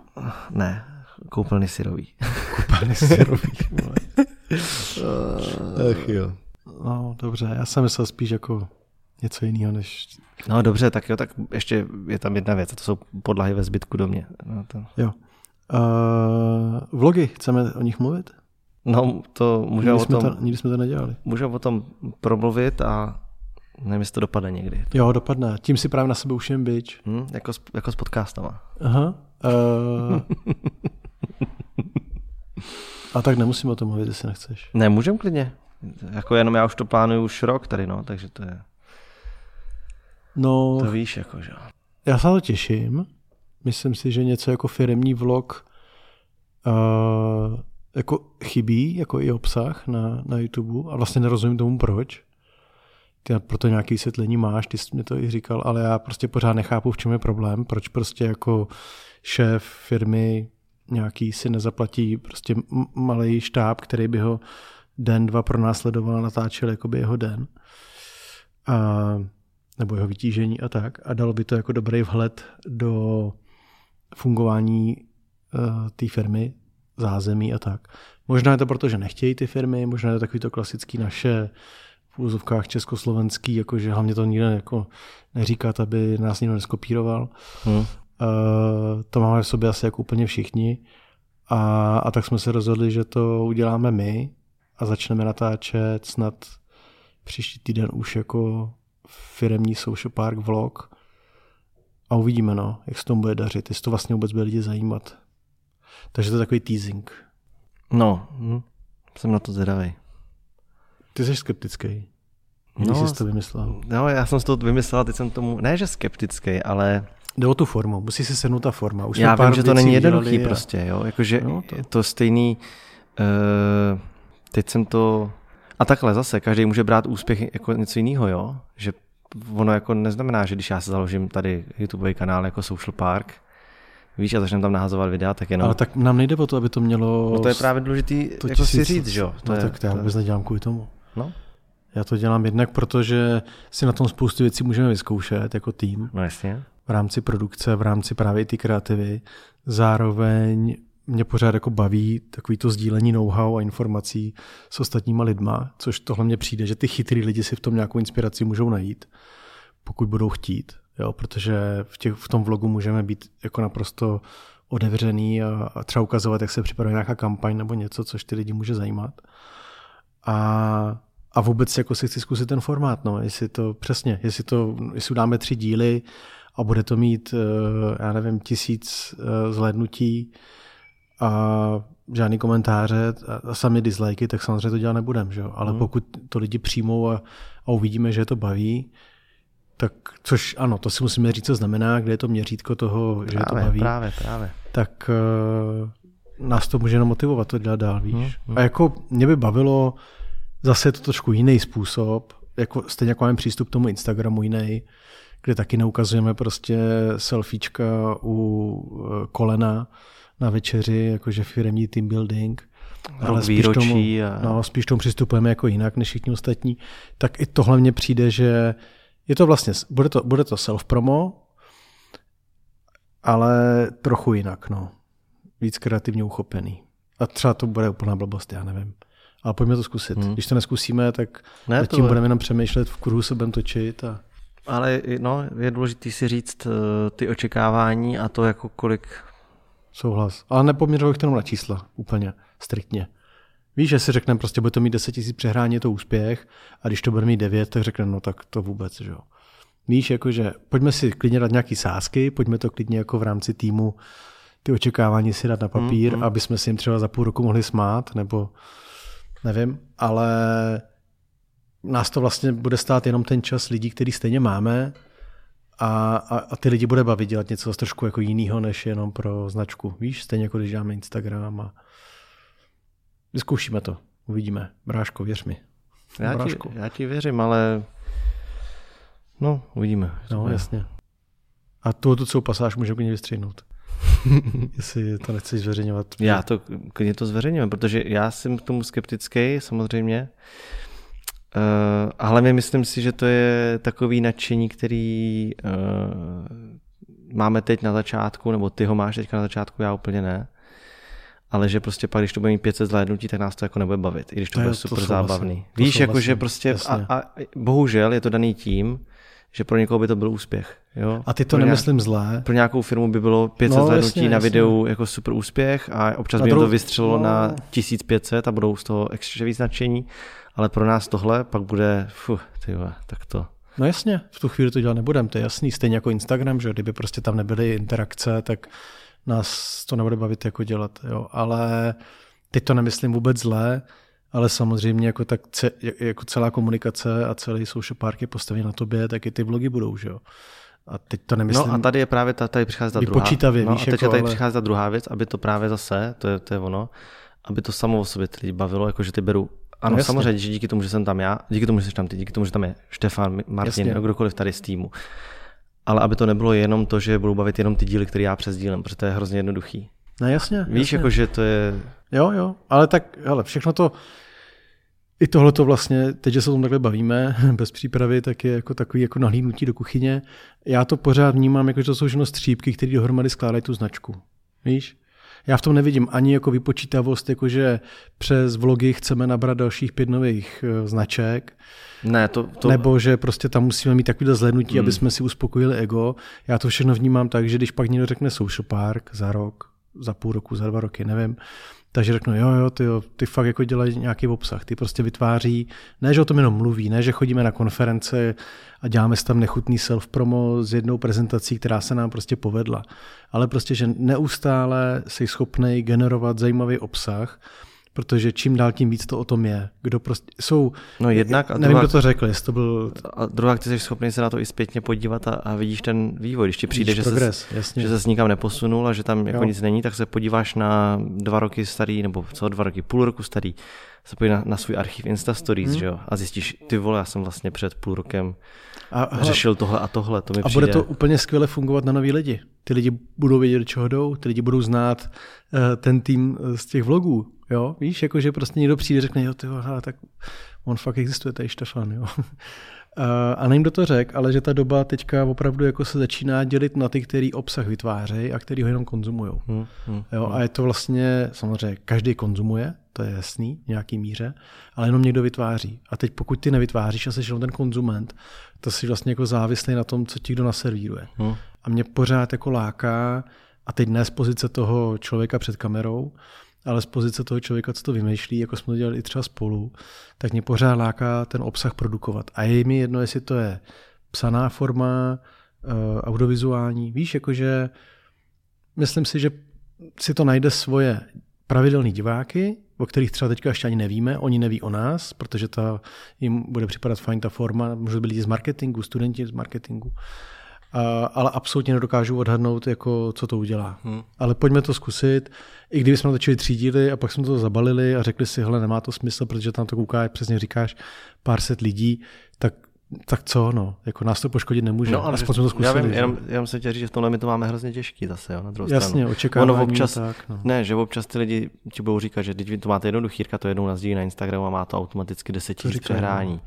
Ne, koupelny syrový. koupelny syrový. Ach jo. No, dobře, já jsem myslel spíš jako něco jiného, než... No dobře, tak jo, tak ještě je tam jedna věc, a to jsou podlahy ve zbytku domě. No, to... Jo. Uh, vlogy, chceme o nich mluvit? No, to můžeme o tom... To, nikdy jsme to nedělali. Můžeme o tom promluvit a nevím, jestli to dopadne někdy. Jo, dopadne. Tím si právě na sebe ušijem bič. Hmm, jako, s, jako s podcastama. Aha. Uh... a tak nemusím o tom mluvit, jestli nechceš. Ne, můžem klidně. Jako jenom já už to plánuju už rok tady, no, takže to je... No... To víš, jako, že Já se na to těším. Myslím si, že něco jako firmní vlog uh, jako chybí, jako i obsah na, na YouTube a vlastně nerozumím tomu proč. Ty proto nějaké vysvětlení máš, ty jsi mi to i říkal, ale já prostě pořád nechápu, v čem je problém, proč prostě jako šéf firmy nějaký si nezaplatí prostě malý štáb, který by ho den, dva pronásledoval natáčel jako by jeho den. A, nebo jeho vytížení a tak. A dalo by to jako dobrý vhled do fungování uh, té firmy, zázemí a tak. Možná je to proto, že nechtějí ty firmy, možná je to takový to klasický naše v úzovkách československý, jakože hlavně to nikdo jako neříkat, aby nás nikdo neskopíroval. Hmm. Uh, to máme v sobě asi jako úplně všichni. A, a tak jsme se rozhodli, že to uděláme my a začneme natáčet snad příští týden už jako firemní social park vlog a uvidíme, no, jak se tomu bude dařit, jestli to vlastně vůbec bude lidi zajímat. Takže to je takový teasing. No, hm, jsem na to zvědavý. Ty jsi skeptický. Když no, jsi to vymyslel. No, já jsem si to vymyslel, teď jsem tomu, ne že skeptický, ale... Jde o tu formu, musí si sednout ta forma. Už já vím, že to není jednoduchý a... prostě, jo, jakože no, to. to stejný, uh, teď jsem to, a takhle zase, každý může brát úspěch jako něco jiného, jo, že ono jako neznamená, že když já se založím tady YouTube kanál jako Social Park, víš, a začneme tam nahazovat videa, tak jenom... Ale tak nám nejde o to, aby to mělo... No to je právě důležitý to jako si říct, že jo. To no, je, tak to já vůbec nedělám kvůli tomu. No. Já to dělám jednak, protože si na tom spoustu věcí můžeme vyzkoušet jako tým. No jasně. V rámci produkce, v rámci právě ty kreativy. Zároveň mě pořád jako baví takový to sdílení know-how a informací s ostatníma lidma, což tohle mně přijde, že ty chytrý lidi si v tom nějakou inspiraci můžou najít, pokud budou chtít, jo, protože v, těch, v tom vlogu můžeme být jako naprosto otevřený a, a třeba ukazovat, jak se připravuje nějaká kampaň nebo něco, což ty lidi může zajímat. A, a vůbec jako si chci zkusit ten formát, no, jestli to přesně, jestli to, jestli dáme tři díly a bude to mít, eh, já nevím, tisíc eh, zhlédnutí, a žádný komentáře a sami dislikey, tak samozřejmě to dělat nebudem, že jo? Ale mm. pokud to lidi přijmou a, a uvidíme, že je to baví, tak což ano, to si musíme říct, co znamená, kde je to měřítko toho, právě, že to baví. Právě, právě. Tak uh, nás to může jenom motivovat to dělat dál, víš. Mm, mm. A jako mě by bavilo, zase je to trošku jiný způsob, jako, stejně jako máme přístup k tomu Instagramu jiný, kde taky neukazujeme prostě selfiečka u eh, kolena, na večeři, jakože firmní team building. Ale spíš tomu, a... no, spíš tomu přistupujeme jako jinak než všichni ostatní. Tak i tohle mně přijde, že je to vlastně, bude to, bude to self-promo, ale trochu jinak, no. Víc kreativně uchopený. A třeba to bude úplná blbost, já nevím. Ale pojďme to zkusit. Hmm. Když to neskusíme, tak ne, to... budeme jenom přemýšlet, v kruhu se budeme točit. A... Ale no, je důležité si říct uh, ty očekávání a to, jako kolik Souhlas. Ale nepoměřoval bych to na čísla úplně striktně. Víš, že si řekneme, prostě bude to mít 10 000 přehrání, je to úspěch, a když to bude mít 9, tak řekneme, no tak to vůbec, že jo. Víš, jakože pojďme si klidně dát nějaký sázky, pojďme to klidně jako v rámci týmu ty očekávání si dát na papír, mm, mm. aby jsme si jim třeba za půl roku mohli smát, nebo nevím, ale nás to vlastně bude stát jenom ten čas lidí, který stejně máme, a, a, a ty lidi bude bavit dělat něco trošku jako jiného, než jenom pro značku. Víš, stejně jako když děláme Instagram a vyzkoušíme to. Uvidíme. Bráško, věř mi. Já ti, já ti věřím, ale no, uvidíme. No, jasně. A tu, tu celou pasáž můžeme klidně vystřihnout. Jestli to nechceš zveřejňovat. Já to klidně to zveřejňuji, protože já jsem k tomu skeptický samozřejmě. Uh, a hlavně myslím si, že to je takový nadšení, který uh, máme teď na začátku, nebo ty ho máš teďka na začátku, já úplně ne. Ale že prostě pak, když to bude mít 500 zhlédnutí, tak nás to jako nebude bavit, i když to, to bude je, super to zábavný. Vlastně, Víš, jako že prostě, a, a, bohužel je to daný tím, že pro někoho by to byl úspěch. Jo? A ty to pro nemyslím nějak, zlé. Pro nějakou firmu by bylo 500 no, zhlédnutí jasně, na videu jasně. jako super úspěch a občas a by jim to vystřelilo no. na 1500 a budou z toho extra víc nadšení ale pro nás tohle pak bude, fuh, tyhle, tak to. No jasně, v tu chvíli to dělat nebudeme, to je jasný, stejně jako Instagram, že kdyby prostě tam nebyly interakce, tak nás to nebude bavit jako dělat, jo, ale teď to nemyslím vůbec zlé, ale samozřejmě jako, tak, jako celá komunikace a celý social park je postavený na tobě, tak i ty vlogy budou, že jo. A teď to nemyslím. No a tady je právě, ta, tady přichází ta druhá. No, víš, a teď jako, tady ale... přichází ta druhá věc, aby to právě zase, to je, to je ono, aby to samo o sobě ty lidi bavilo, jako že ty beru ano, no, samozřejmě, že díky tomu, že jsem tam já, díky tomu, že jsi tam ty, díky tomu, že tam je Štefan, Martin, kdokoliv tady z týmu. Ale aby to nebylo jenom to, že budou bavit jenom ty díly, které já přesdílím, protože to je hrozně jednoduchý. No jasně. Víš, jasně. jako že to je... Jo, jo, ale tak, hele, všechno to, i tohle to vlastně, teď, že se o tom takhle bavíme, bez přípravy, tak je jako takový jako nahlídnutí do kuchyně. Já to pořád vnímám, jako že to jsou všechno střípky, které dohromady skládají tu značku. Víš? Já v tom nevidím ani jako vypočítavost, jakože přes vlogy chceme nabrat dalších pět nových eh, značek, ne, to, to... Nebo že prostě tam musíme mít takovýhle zhlednutí, hmm. aby jsme si uspokojili ego. Já to všechno vnímám tak, že když pak někdo řekne social park za rok, za půl roku, za dva roky, nevím, takže řeknu, jo, jo, ty, jo, ty fakt jako dělají nějaký obsah, ty prostě vytváří, ne, že o tom jenom mluví, ne, že chodíme na konference a děláme si tam nechutný self-promo s jednou prezentací, která se nám prostě povedla, ale prostě, že neustále jsi schopný generovat zajímavý obsah, protože čím dál tím víc to o tom je. Kdo prostě, jsou, no jednak, a nevím, druhá, kdo to řekl, jestli to byl... A druhá, ty jsi schopný se na to i zpětně podívat a, a vidíš ten vývoj. Když ti přijde, že, progres, ses, jasně. že se nikam neposunul a že tam jako jo. nic není, tak se podíváš na dva roky starý, nebo co dva roky, půl roku starý, se podíváš na, na svůj archiv Insta Stories, hmm. že jo, a zjistíš, ty vole, já jsem vlastně před půl rokem a, řešil tohle a tohle, to mi A přijde. bude to úplně skvěle fungovat na nový lidi. Ty lidi budou vědět, do čeho jdou, ty lidi budou znát uh, ten tým z těch vlogů, Jo, víš, jako že prostě někdo přijde a řekne, jo, ty hele, tak on fakt existuje, tady Štefan, jo. A nevím, kdo to řekl, ale že ta doba teďka opravdu jako se začíná dělit na ty, který obsah vytvářejí a který ho jenom konzumují. Hmm, hmm, jo, hmm. A je to vlastně, samozřejmě, každý konzumuje, to je jasný v nějaký míře, ale jenom někdo vytváří. A teď pokud ty nevytváříš a jsi jenom ten konzument, to jsi vlastně jako závislý na tom, co ti kdo naservíruje. Hmm. A mě pořád jako láká, a teď ne z pozice toho člověka před kamerou, ale z pozice toho člověka, co to vymýšlí, jako jsme to dělali i třeba spolu, tak mě pořád láká ten obsah produkovat. A je mi jedno, jestli to je psaná forma, uh, audiovizuální. Víš, jakože myslím si, že si to najde svoje pravidelní diváky, o kterých třeba teďka ještě ani nevíme, oni neví o nás, protože ta, jim bude připadat fajn ta forma, můžou být lidi z marketingu, studenti z marketingu, ale absolutně nedokážu odhadnout, jako, co to udělá. Hmm. Ale pojďme to zkusit. I kdybychom to začali třídili a pak jsme to zabalili a řekli si, hele, nemá to smysl, protože tam to kouká, jak přesně říkáš, pár set lidí, tak tak co, no, jako nás to poškodit nemůže. No, ale Aspoň jsme to zkusili. Já vím, jenom, jenom jsem chtěl říct, že v tomhle my to máme hrozně těžký zase, jo, na druhou Jasně, stranu. očekávání ono občas, tak, no. Ne, že občas ty lidi ti budou říkat, že teď vy to máte jednoduchý, to jednou nazdílí na Instagramu a má to automaticky 10 tisíc přehrání. No.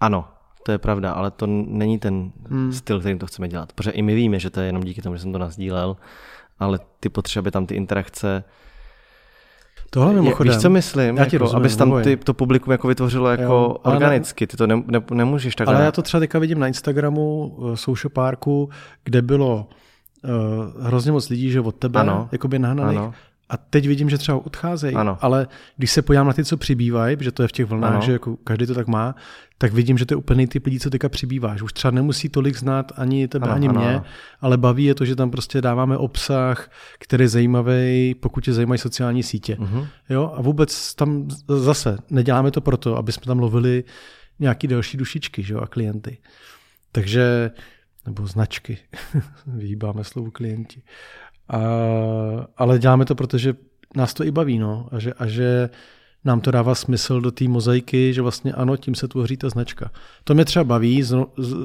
Ano, to je pravda, ale to není ten hmm. styl, kterým to chceme dělat. Protože i my víme, že to je jenom díky tomu, že jsem to nazdílel, ale ty potřeby tam ty interakce Tohle mimochodem. Víš, co myslím? Já ti jako, rozumím, abys tam ty, to publikum jako vytvořilo jako jo, organicky. Ty to ne, ne, nemůžeš takhle. Ale já to třeba teďka vidím na Instagramu uh, Social Parku, kde bylo uh, hrozně moc lidí, že od tebe, ano, jakoby nahnaných. Ano. A teď vidím, že třeba odcházejí, ano. ale když se podívám na ty, co přibývají, že to je v těch vlnách, ano. že jako každý to tak má, tak vidím, že to je úplně typ lidí, co teďka přibýváš. Už třeba nemusí tolik znát ani tebe, ano, ani ano. mě, ale baví je to, že tam prostě dáváme obsah, který je zajímavý, pokud tě zajímají sociální sítě. Uh-huh. Jo? A vůbec tam zase neděláme to proto, aby jsme tam lovili nějaký další dušičky že jo? a klienty. Takže, nebo značky, vyhýbáme slovu klienti. A, ale děláme to, protože nás to i baví, no, a že, a že nám to dává smysl do té mozaiky, že vlastně ano, tím se tvoří ta značka. To mě třeba baví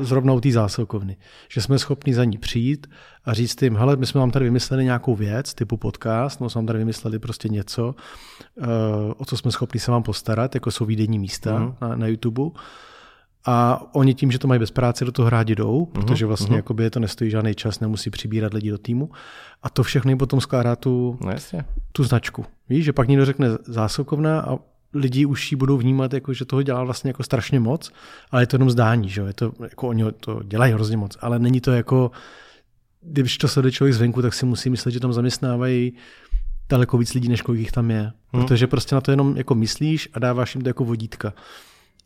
zrovna u té zásilkovny, že jsme schopni za ní přijít a říct jim, hele, my jsme vám tady vymysleli nějakou věc, typu podcast, no jsme vám tady vymysleli prostě něco, eh, o co jsme schopni se vám postarat, jako jsou výdenní místa mm. na, na YouTube a oni tím, že to mají bez práce, do toho rádi jdou, uh-huh, protože vlastně uh-huh. jakoby to nestojí žádný čas, nemusí přibírat lidi do týmu. A to všechno jim potom skládá tu, no tu značku. Víš, že pak někdo řekne zásilkovna a lidi už ji budou vnímat, jako, že toho dělá vlastně jako strašně moc, ale je to jenom zdání, že je to, jako oni to dělají hrozně moc, ale není to jako, když to sleduje člověk zvenku, tak si musí myslet, že tam zaměstnávají daleko víc lidí, než kolik jich tam je. Hmm. Protože prostě na to jenom jako myslíš a dáváš jim to jako vodítka.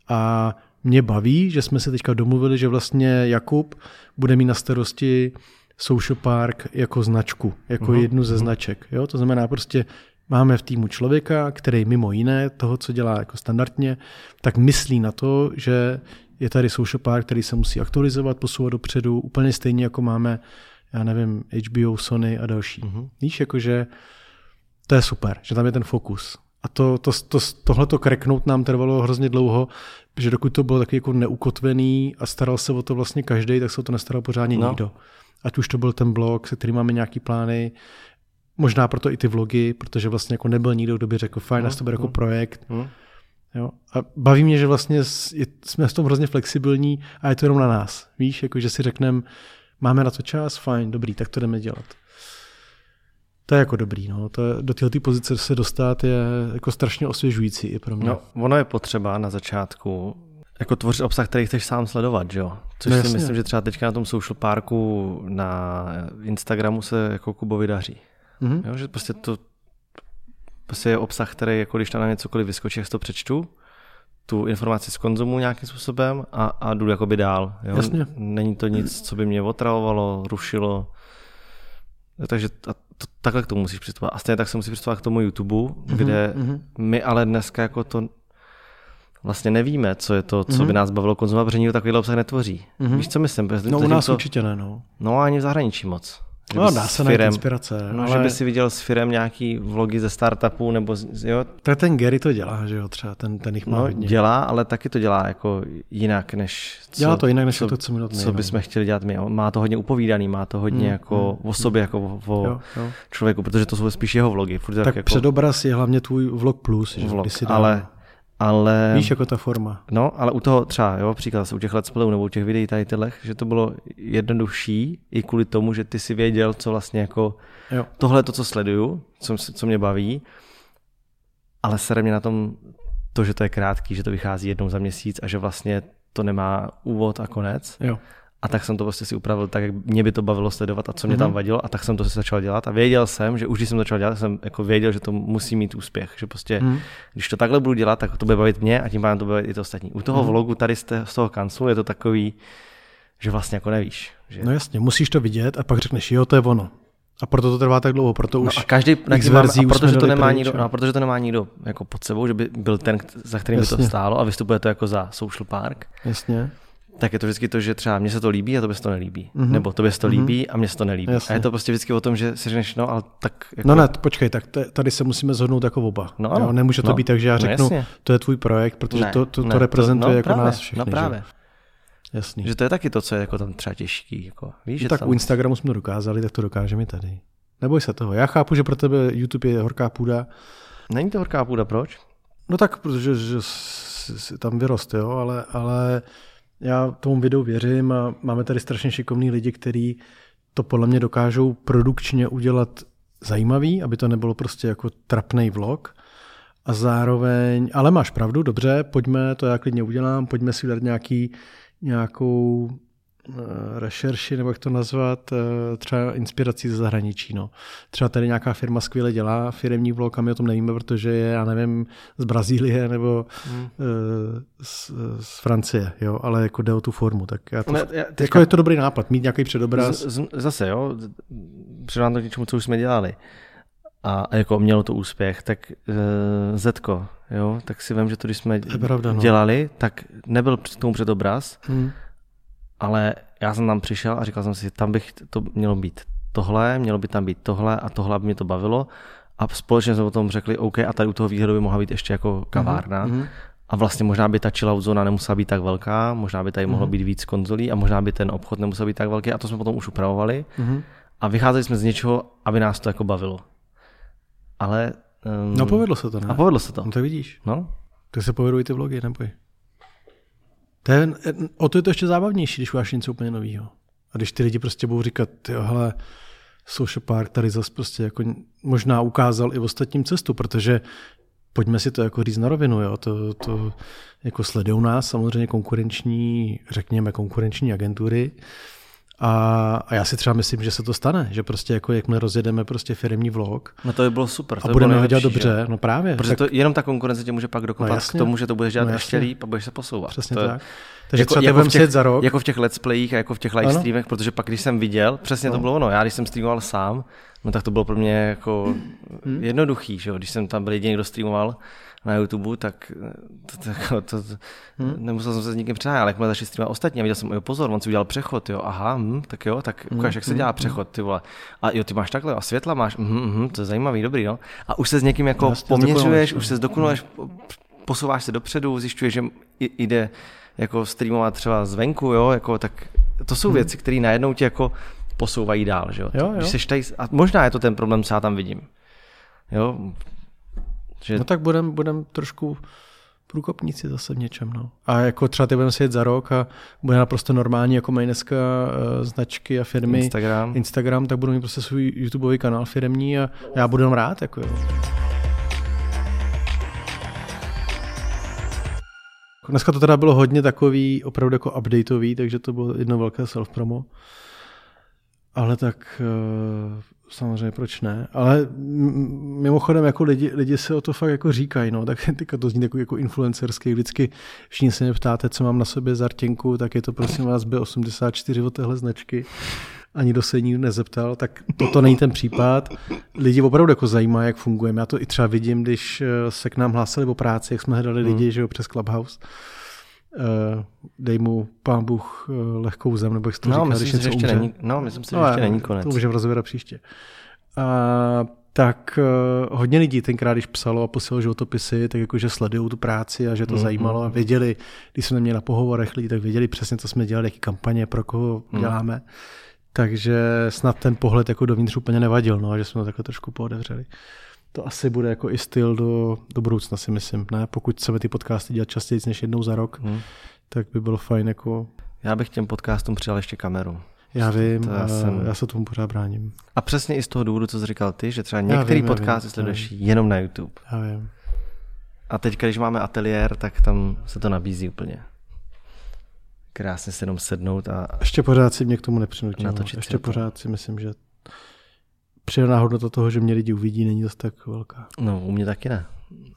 A mě baví, že jsme se teďka domluvili, že vlastně Jakub bude mít na starosti Social Park jako značku, jako uh-huh. jednu ze uh-huh. značek. Jo? To znamená prostě máme v týmu člověka, který mimo jiné toho, co dělá jako standardně, tak myslí na to, že je tady Social Park, který se musí aktualizovat, posouvat dopředu, úplně stejně jako máme, já nevím, HBO, Sony a další. Uh-huh. Víš, jakože to je super, že tam je ten fokus. A to, to, to, tohle to kreknout nám trvalo hrozně dlouho, že dokud to bylo taky jako neukotvený a staral se o to vlastně každý, tak se o to nestaral pořádně no. nikdo. Ať už to byl ten blog, se kterým máme nějaký plány, možná proto i ty vlogy, protože vlastně jako nebyl nikdo, kdo by řekl, fajn, no, to bude jako no. projekt. No. Jo. A baví mě, že vlastně jsme v tom hrozně flexibilní a je to jenom na nás. Víš, jako že si řekneme, máme na to čas, fajn, dobrý, tak to jdeme dělat. To je jako dobrý, no. To je, do této pozice se dostat je jako strašně osvěžující i pro mě. No, ono je potřeba na začátku jako tvořit obsah, který chceš sám sledovat, že jo? Což no, si myslím, že třeba teďka na tom social parku na Instagramu se jako Kubovi daří. Mm-hmm. Jo, že prostě to prostě je obsah, který jako když tam na něcokoliv vyskočí, jak to přečtu, tu informaci z konzumu nějakým způsobem a, a jdu jakoby dál. Jo? Jasně. Není to nic, co by mě otravovalo, rušilo. Takže a to, takhle k tomu musíš přistupovat. A stejně tak se musí přistupovat k tomu YouTube, mm-hmm, kde mm-hmm. my ale dneska jako to vlastně nevíme, co je to, co mm-hmm. by nás bavilo konzumovat, protože nikdo takovýhle obsah netvoří. Mm-hmm. Víš, co myslím? No u nás to, určitě ne, no. No ani v zahraničí moc. No, dá se najít inspirace. No, ale... že by si viděl s firem nějaký vlogy ze startupů, nebo z, jo. Tak ten Gary to dělá, že jo, třeba ten, ten jich má no, hodně. dělá, ale taky to dělá jako jinak, než co, Dělá to jinak, než co, to, co my Co bychom chtěli dělat my. Má to hodně upovídaný, má to hodně mm, jako mm, o sobě, jako o jo, jo. člověku, protože to jsou spíš jeho vlogy. Furt tak, tak jako... předobraz je hlavně tvůj vlog plus, že? Vlog, si dá... ale ale... Víš, jako ta forma. No, ale u toho třeba, jo, příklad u těch let's playů nebo u těch videí tady těch, že to bylo jednodušší i kvůli tomu, že ty si věděl, co vlastně jako jo. tohle je to, co sleduju, co, co mě baví, ale sere mě na tom to, že to je krátký, že to vychází jednou za měsíc a že vlastně to nemá úvod a konec. Jo. A tak jsem to prostě si upravil tak, jak mě by to bavilo sledovat a co mě mm-hmm. tam vadilo a tak jsem to si začal dělat a věděl jsem, že už když jsem začal dělat, jsem jako věděl, že to musí mít úspěch, že prostě mm. když to takhle budu dělat, tak to bude bavit mě a tím pádem to bude bavit i to ostatní. U toho mm. vlogu tady z, z toho kanclu je to takový, že vlastně jako nevíš. Že... No jasně, musíš to vidět a pak řekneš, jo, to je ono. A proto to trvá tak dlouho, proto no už a každý x verzí a protože to nemá nikdo, no, a protože to nemá nikdo jako pod sebou, že by byl ten, za kterým Jasně. by to stálo a vystupuje to jako za social park. Jasně tak je to vždycky to, že třeba mně se to líbí a to se to nelíbí. Mm-hmm. Nebo to se to mm-hmm. líbí a mně se to nelíbí. Jasně. A je to prostě vždycky o tom, že si řekneš, no ale tak. Jako... No ne, počkej, tak tady se musíme zhodnout jako oba. No. Jo, nemůže to no. být tak, že já no, řeknu, no, to je tvůj projekt, protože ne, to, to, to ne, reprezentuje to, no, jako právě, nás všechny. No právě. Že? Jasný. Že to je taky to, co je jako tam třeba těžký. Jako, víš, no, tak tam... u Instagramu jsme to dokázali, tak to dokážeme i tady. Neboj se toho. Já chápu, že pro tebe YouTube je horká půda. Není to horká půda, proč? No tak, protože že tam vyrost, jo, ale, ale já tomu videu věřím a máme tady strašně šikovní lidi, kteří to podle mě dokážou produkčně udělat zajímavý, aby to nebylo prostě jako trapný vlog. A zároveň, ale máš pravdu, dobře, pojďme, to já klidně udělám, pojďme si dát nějaký, nějakou rešerši, nebo jak to nazvat, eh, třeba inspirací ze zahraničí. No. Třeba tady nějaká firma skvěle dělá firmní vlog a my o tom nevíme, protože je, já nevím, z Brazílie nebo hmm. Eh, z, z, Francie, jo, ale jako jde o tu formu. Tak já to, ne, já, teďka, jako je to dobrý nápad, mít nějaký předobraz. Z, z, zase, jo, předám to k něčemu, co už jsme dělali a jako mělo to úspěch, tak uh, Zetko, jo, tak si vím, že to, když jsme pravda, no. dělali, tak nebyl k tomu předobraz, hmm ale já jsem tam přišel a říkal jsem si, tam bych to mělo být tohle, mělo by tam být tohle a tohle, aby mě to bavilo. A společně jsme o tom řekli, OK, a tady u toho výhledu by mohla být ještě jako kavárna. Mm-hmm. A vlastně možná by ta chillout zóna nemusela být tak velká, možná by tady mohlo mm-hmm. být víc konzolí a možná by ten obchod nemusel být tak velký a to jsme potom už upravovali. Mm-hmm. A vycházeli jsme z něčeho, aby nás to jako bavilo. Ale... Um, no povedlo se to, ne? A povedlo se to. No to vidíš. No. Tak se povedou i ty vlogy, neboj. To je, o to je to ještě zábavnější, když uděláš něco úplně nového. A když ty lidi prostě budou říkat, jo, hele, Social Park tady zase prostě jako možná ukázal i ostatním cestu, protože pojďme si to jako říct na rovinu, jo, to, to jako sledují nás samozřejmě konkurenční, řekněme konkurenční agentury, a, a já si třeba myslím, že se to stane, že prostě jako jakmile rozjedeme prostě firmní vlog. No to by bylo super. To a budeme ho dělat dobře, že? no právě. Protože tak... to, jenom ta konkurence tě může pak dokopat no k tomu, že to budeš dělat no ještě líp a budeš se posouvat. Přesně to tak. Takže jako, třeba jako v těch, za rok. Jako v těch let's playích a jako v těch live streamech, protože pak když jsem viděl, přesně no. to bylo ono, já když jsem streamoval sám, no tak to bylo pro mě jako hmm. jednoduchý, že jo? když jsem tam byl jediný, kdo streamoval, na YouTube, tak to, to, to, to hmm. nemusel jsem se s nikým přájet, ale jakmile začali streamovat ostatní a viděl jsem, jo pozor, on si udělal přechod, jo, aha, hm, tak jo, tak hmm. ukáž, jak se dělá hmm. přechod, ty vole. A jo, ty máš takhle, a světla máš, hm, hm, to je zajímavý, dobrý, no. A už se s někým jako Jasně, poměřuješ, už se zdokonaluješ, posouváš se dopředu, zjišťuješ, že jde jako streamovat třeba zvenku, jo, jako tak to jsou hmm. věci, které najednou tě jako posouvají dál, že jo. jo, jo. Když seš tady, a možná je to ten problém, co já tam vidím. Jo, že... No tak budeme budem trošku průkopníci zase v něčem. No. A jako třeba ty budeme sedět za rok a bude naprosto normální, jako mají dneska uh, značky a firmy Instagram. Instagram, tak budu mít prostě svůj YouTubeový kanál firmní a já budu jenom rád. Jako, jo. Dneska to teda bylo hodně takový, opravdu jako updateový, takže to bylo jedno velké self-promo. Ale tak uh, samozřejmě proč ne, ale mimochodem jako lidi, lidi se o to fakt jako říkají, no, tak teďka to zní takový jako influencerský, vždycky všichni se mě ptáte, co mám na sobě za rtěnku, tak je to prosím vás B84 od téhle značky, ani do se nikdo nezeptal, tak toto není ten případ. Lidi opravdu jako zajímá, jak fungujeme. Já to i třeba vidím, když eh, se k nám hlásili o práci, jak jsme hledali lidi hmm. že jo, přes Clubhouse. Uh, dej mu pán Bůh uh, lehkou zem, nebo jak to no, říká, myslím když si, něco ještě není, no, myslím si, že no, ještě není konec. To můžeme rozvědat příště. Uh, tak uh, hodně lidí tenkrát, když psalo a posílalo životopisy, tak jakože sledují tu práci a že to mm-hmm. zajímalo a věděli, když jsme měli na pohovorech lidi, tak věděli přesně, co jsme dělali, jaký kampaně, pro koho mm. děláme. Takže snad ten pohled jako dovnitř úplně nevadil, no, že jsme to takhle trošku poodevřeli. To asi bude jako i styl do, do budoucna, si myslím. Ne? Pokud chceme ty podcasty dělat častěji než jednou za rok, hmm. tak by bylo fajn jako... Já bych těm podcastům přidal ještě kameru. Já vím, to já, jsem... já se tomu pořád bráním. A přesně i z toho důvodu, co jsi říkal ty, že třeba některý vím, podcasty sleduješ jenom na YouTube. Já vím. A teď, když máme ateliér, tak tam se to nabízí úplně krásně se jenom sednout a... Ještě pořád si mě k tomu nepřinutilo. Ještě to. pořád si myslím, že přidaná hodnota toho, že mě lidi uvidí, není dost tak velká. No, u mě taky ne.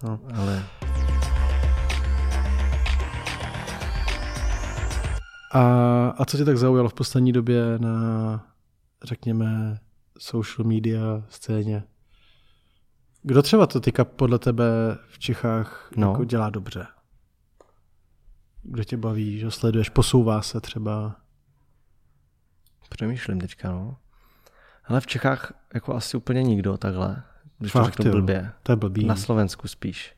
No. Ale... A, a co tě tak zaujalo v poslední době na, řekněme, social media scéně? Kdo třeba to teďka podle tebe v Čechách no. jako dělá dobře? kdo tě baví, že sleduješ, posouvá se třeba? Přemýšlím teďka, no. Ale v Čechách jako asi úplně nikdo takhle, když Fakt, to řeknu blbě. To je blbý. Na Slovensku spíš.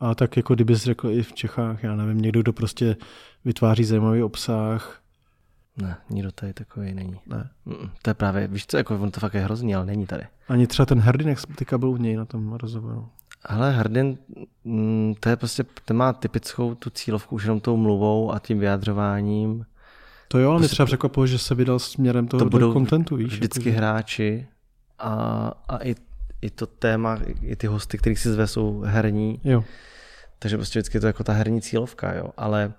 A tak jako kdybys řekl i v Čechách, já nevím, někdo, kdo prostě vytváří zajímavý obsah. Ne, nikdo tady takový není. Ne. Mm, to je právě, víš co, jako on to fakt je hrozný, ale není tady. Ani třeba ten Herdinek teďka byl u něj na tom rozhovoru. Ale Hardin, mm, to je prostě, ten má typickou tu cílovku už jenom tou mluvou a tím vyjadřováním. To jo, ale prostě mě třeba překvapilo, že se vydal směrem toho to budou kontentu, víš. Vždycky jako, hráči a, a i, i to téma, i ty hosty, kterých si zve, jsou herní. Jo. Takže prostě vždycky je to jako ta herní cílovka, jo. Ale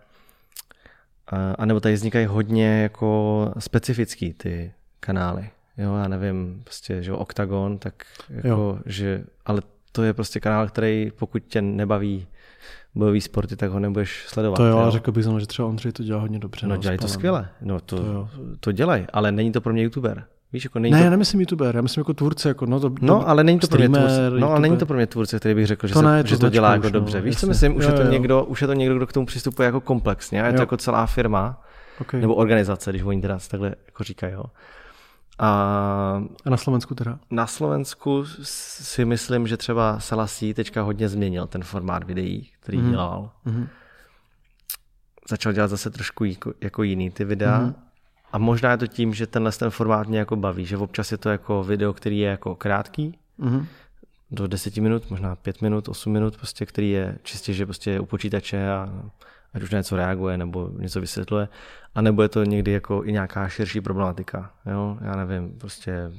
a, a nebo tady vznikají hodně jako specifický ty kanály. Jo, já nevím, prostě, že Octagon, tak jako, jo. že, ale to je prostě kanál, který pokud tě nebaví bojový sporty, tak ho nebudeš sledovat. To jo, ale řekl bych že třeba Ondřej to dělá hodně dobře. No, no dělají to skvěle, no to, to, to dělají, ale není to pro mě youtuber. Víš, jako není ne, to... já nemyslím youtuber, já myslím jako tvůrce. Jako, no, to, no, ale není to, pro mě tvůrce, no, ale není to pro mě tvůrce, který bych řekl, že, to, se, ne, to, že to dělá jako dobře. No, Víš, co myslím? Už, jo, je to jo. někdo, už je to někdo, kdo k tomu přistupuje jako komplexně. A je jo. to jako celá firma, okay. nebo organizace, když oni teda takhle jako říkají. Jo. A, a na Slovensku teda? Na Slovensku si myslím, že třeba Salasí teďka hodně změnil ten formát videí, který mm. dělal. Mm. Začal dělat zase trošku jako, jako jiný ty videa. Mm. A možná je to tím, že tenhle ten formát mě jako baví, že občas je to jako video, který je jako krátký, mm. do 10 minut, možná 5 minut, 8 minut, prostě, který je čistě, že prostě je u počítače a ať už něco reaguje nebo něco vysvětluje, a nebo je to někdy jako i nějaká širší problematika, jo? já nevím, prostě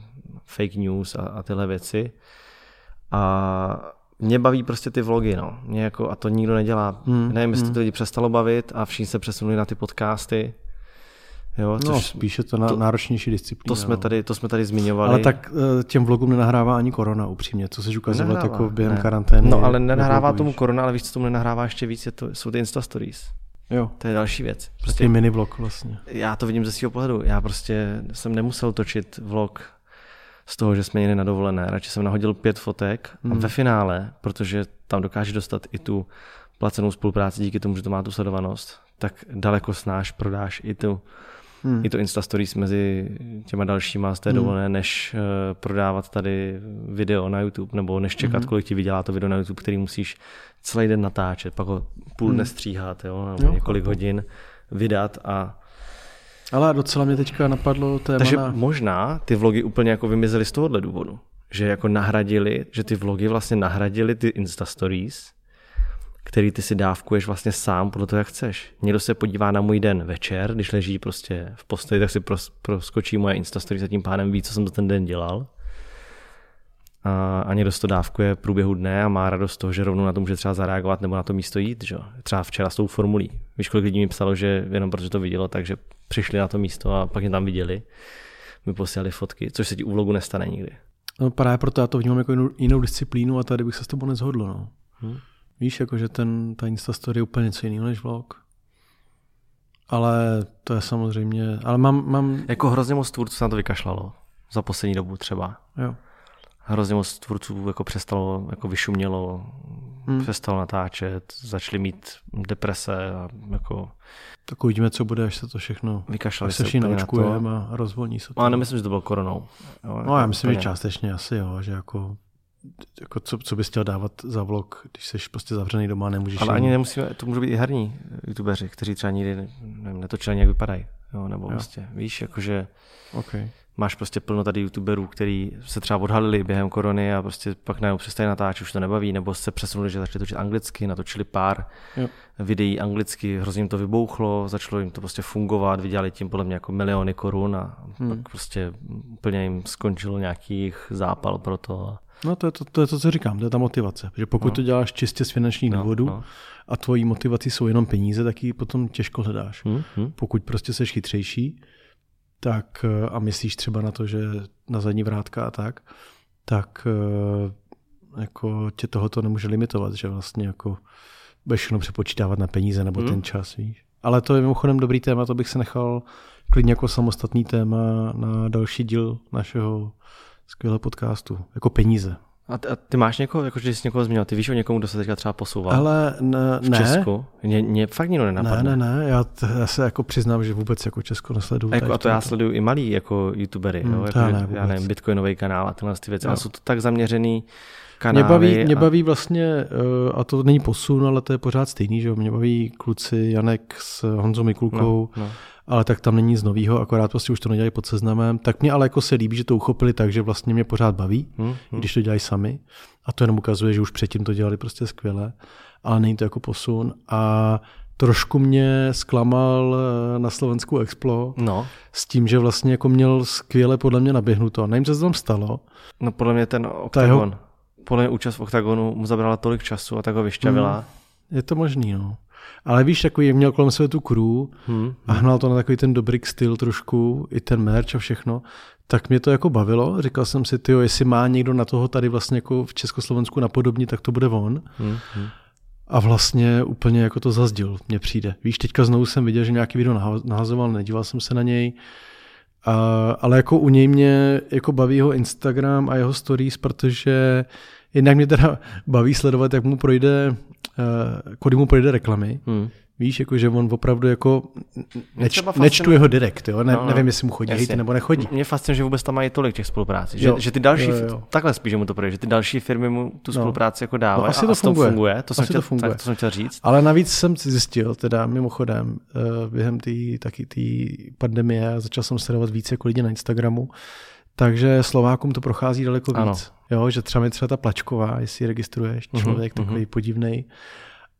fake news a, a tyhle věci. A mě baví prostě ty vlogy, no. Mě jako, a to nikdo nedělá. Hmm, Nevím, jestli hmm. to lidi přestalo bavit a všichni se přesunuli na ty podcasty. Jo, no, což, no, spíše to, na, to náročnější disciplína. To jsme, no. tady, to jsme tady zmiňovali. Ale tak eh, těm vlogům nenahrává ani korona, upřímně, co se ukazovat jako během ne. karantény. No ale nenahrává tomu korona, ale víš, co tomu nenahrává ještě víc, je to, jsou ty Insta Stories. Jo. To je další věc. Prostě je mini vlog vlastně. Já to vidím ze svého pohledu. Já prostě jsem nemusel točit vlog z toho, že jsme jeli na dovolené. Radši jsem nahodil pět fotek hmm. a ve finále, protože tam dokáže dostat i tu placenou spolupráci díky tomu, že to má tu sledovanost, tak daleko snáš prodáš i tu hmm. i to Insta Stories mezi těma dalšíma z té hmm. dovolené, než uh, prodávat tady video na YouTube, nebo než čekat, hmm. kolik ti vydělá to video na YouTube, který musíš celý den natáčet, pak ho půl dne hmm. stříhat, jo, nebo jo, několik chápu. hodin vydat a ale docela mě teďka napadlo téma Takže na... možná ty vlogy úplně jako vymizely z tohohle důvodu. Že jako nahradili, že ty vlogy vlastně nahradili ty Insta Stories který ty si dávkuješ vlastně sám podle toho, jak chceš. Někdo se podívá na můj den večer, když leží prostě v posteli, tak si pros, proskočí moje Instastory tím pádem ví, co jsem to ten den dělal. A, a někdo to dávkuje v průběhu dne a má radost z toho, že rovnou na to může třeba zareagovat nebo na to místo jít. Že? Třeba včera s tou formulí. Víš, kolik lidí mi psalo, že jenom protože to vidělo, takže přišli na to místo a pak mě tam viděli. Mi posílali fotky, což se ti u vlogu nestane nikdy. No právě proto já to vnímám jako jinou, jinou disciplínu a tady bych se s tebou nezhodl, no. Hmm. Víš, jako že ten, ta Instastory je úplně něco jiného než vlog. Ale to je samozřejmě, ale mám... mám... Jako hrozně moc tvůrců se na to vykašlalo za poslední dobu třeba. Jo. Hrozně moc tvůrců jako přestalo, jako vyšumělo, hmm. přestalo natáčet, začali mít deprese a jako... Tak uvidíme, co bude, až se to všechno... Vykašlali se všichni naočkujeme a rozvolní se to. No, nemyslím, že to bylo koronou. Jo, no já myslím, úplně. že částečně asi jo, že jako jako co, co bys chtěl dávat za vlog, když jsi prostě zavřený doma, nemůžeš... Ale ani nemusíme, to můžou být i herní youtubeři, kteří třeba nikdy nevím, netočili, jak vypadají. Jo, nebo jo. prostě, víš, jakože okay. máš prostě plno tady youtuberů, který se třeba odhalili během korony a prostě pak najednou přestali natáčet, už to nebaví, nebo se přesunuli, že začali točit anglicky, natočili pár jo. videí anglicky, hrozně jim to vybouchlo, začalo jim to prostě fungovat, vydělali tím podle mě jako miliony korun a hmm. pak prostě úplně jim skončilo nějaký zápal pro to. No to je to, to je to, co říkám, to je ta motivace. Že pokud no. to děláš čistě z finančních no, důvodů no. a tvojí motivací jsou jenom peníze, tak ji potom těžko hledáš. Hmm, hmm. Pokud prostě seš chytřejší tak eh, a myslíš třeba na to, že na zadní vrátka a tak, tak eh, jako tě tohoto nemůže limitovat, že vlastně jako budeš jenom přepočítávat na peníze nebo hmm. ten čas, víš. Ale to je mimochodem dobrý téma, to bych se nechal klidně jako samostatný téma na další díl našeho skvělého podcastu, jako peníze. A ty, a ty máš někoho, jako že jsi někoho zmínil, ty víš o někomu, kdo se teďka třeba posouval? Ale ne, v Česku? Mě, mě fakt nikdo nenapadne. Ne, ne, ne, já, t, já se jako přiznám, že vůbec jako Česko nesleduju. A, jako, a to já sleduju i malý jako youtubery, hmm, jo, jako, ne, já nevím, bitcoinový kanál a tyhle ty věci, no. ale jsou to tak zaměřený kanály. Mě baví, a... mě baví vlastně, eh, a to není posun, ale to je pořád stejný, že jo, mě baví kluci Janek s Honzou Mikulkou, no, no ale tak tam není nic nového, akorát prostě už to nedělají pod seznamem. Tak mě ale jako se líbí, že to uchopili tak, že vlastně mě pořád baví, hmm, hmm. když to dělají sami. A to jenom ukazuje, že už předtím to dělali prostě skvěle, ale není to jako posun. A trošku mě zklamal eh, na Slovensku Explo no. s tím, že vlastně jako měl skvěle podle mě naběhnuto. Nevím, co se tam stalo. No podle mě ten OKTAGON. Jeho... Podle mě účast v OKTAGONu mu zabrala tolik času a tak ho vyšťavila. Hmm. Je to možný, no. Ale víš, takový měl kolem sebe tu crew hmm. a hnal to na takový ten dobrý styl trošku, i ten merch a všechno, tak mě to jako bavilo. Říkal jsem si, ty, jestli má někdo na toho tady vlastně jako v Československu napodobní, tak to bude on. Hmm. A vlastně úplně jako to zazdil, mně přijde. Víš, teďka znovu jsem viděl, že nějaký video nahazoval, nedíval jsem se na něj, a, ale jako u něj mě jako baví jeho Instagram a jeho stories, protože jednak mě teda baví sledovat, jak mu projde kudy mu projde reklamy. Hmm. Víš, jako, že on opravdu jako neč, nečtu jeho direkt, jo? Ne, no, no. nevím, jestli mu chodí hejty nebo nechodí. Mě fascinuje, že vůbec tam mají tolik těch spoluprácí, že, že ty další, jo, jo. takhle spíš, že mu to projde, že ty další firmy mu tu no. spolupráci no. jako dávají no, asi to a funguje. funguje. To, jsem chtěl, to funguje. Tak, to jsem chtěl říct. Ale navíc jsem si zjistil, teda mimochodem, uh, během té taky té pandemie, začal jsem sledovat více jako lidi na Instagramu, takže Slovákům to prochází daleko víc. Ano. Jo, že třeba mi třeba ta Plačková, jestli registruješ, mhm, člověk uh-huh, takový uh-huh. podivný.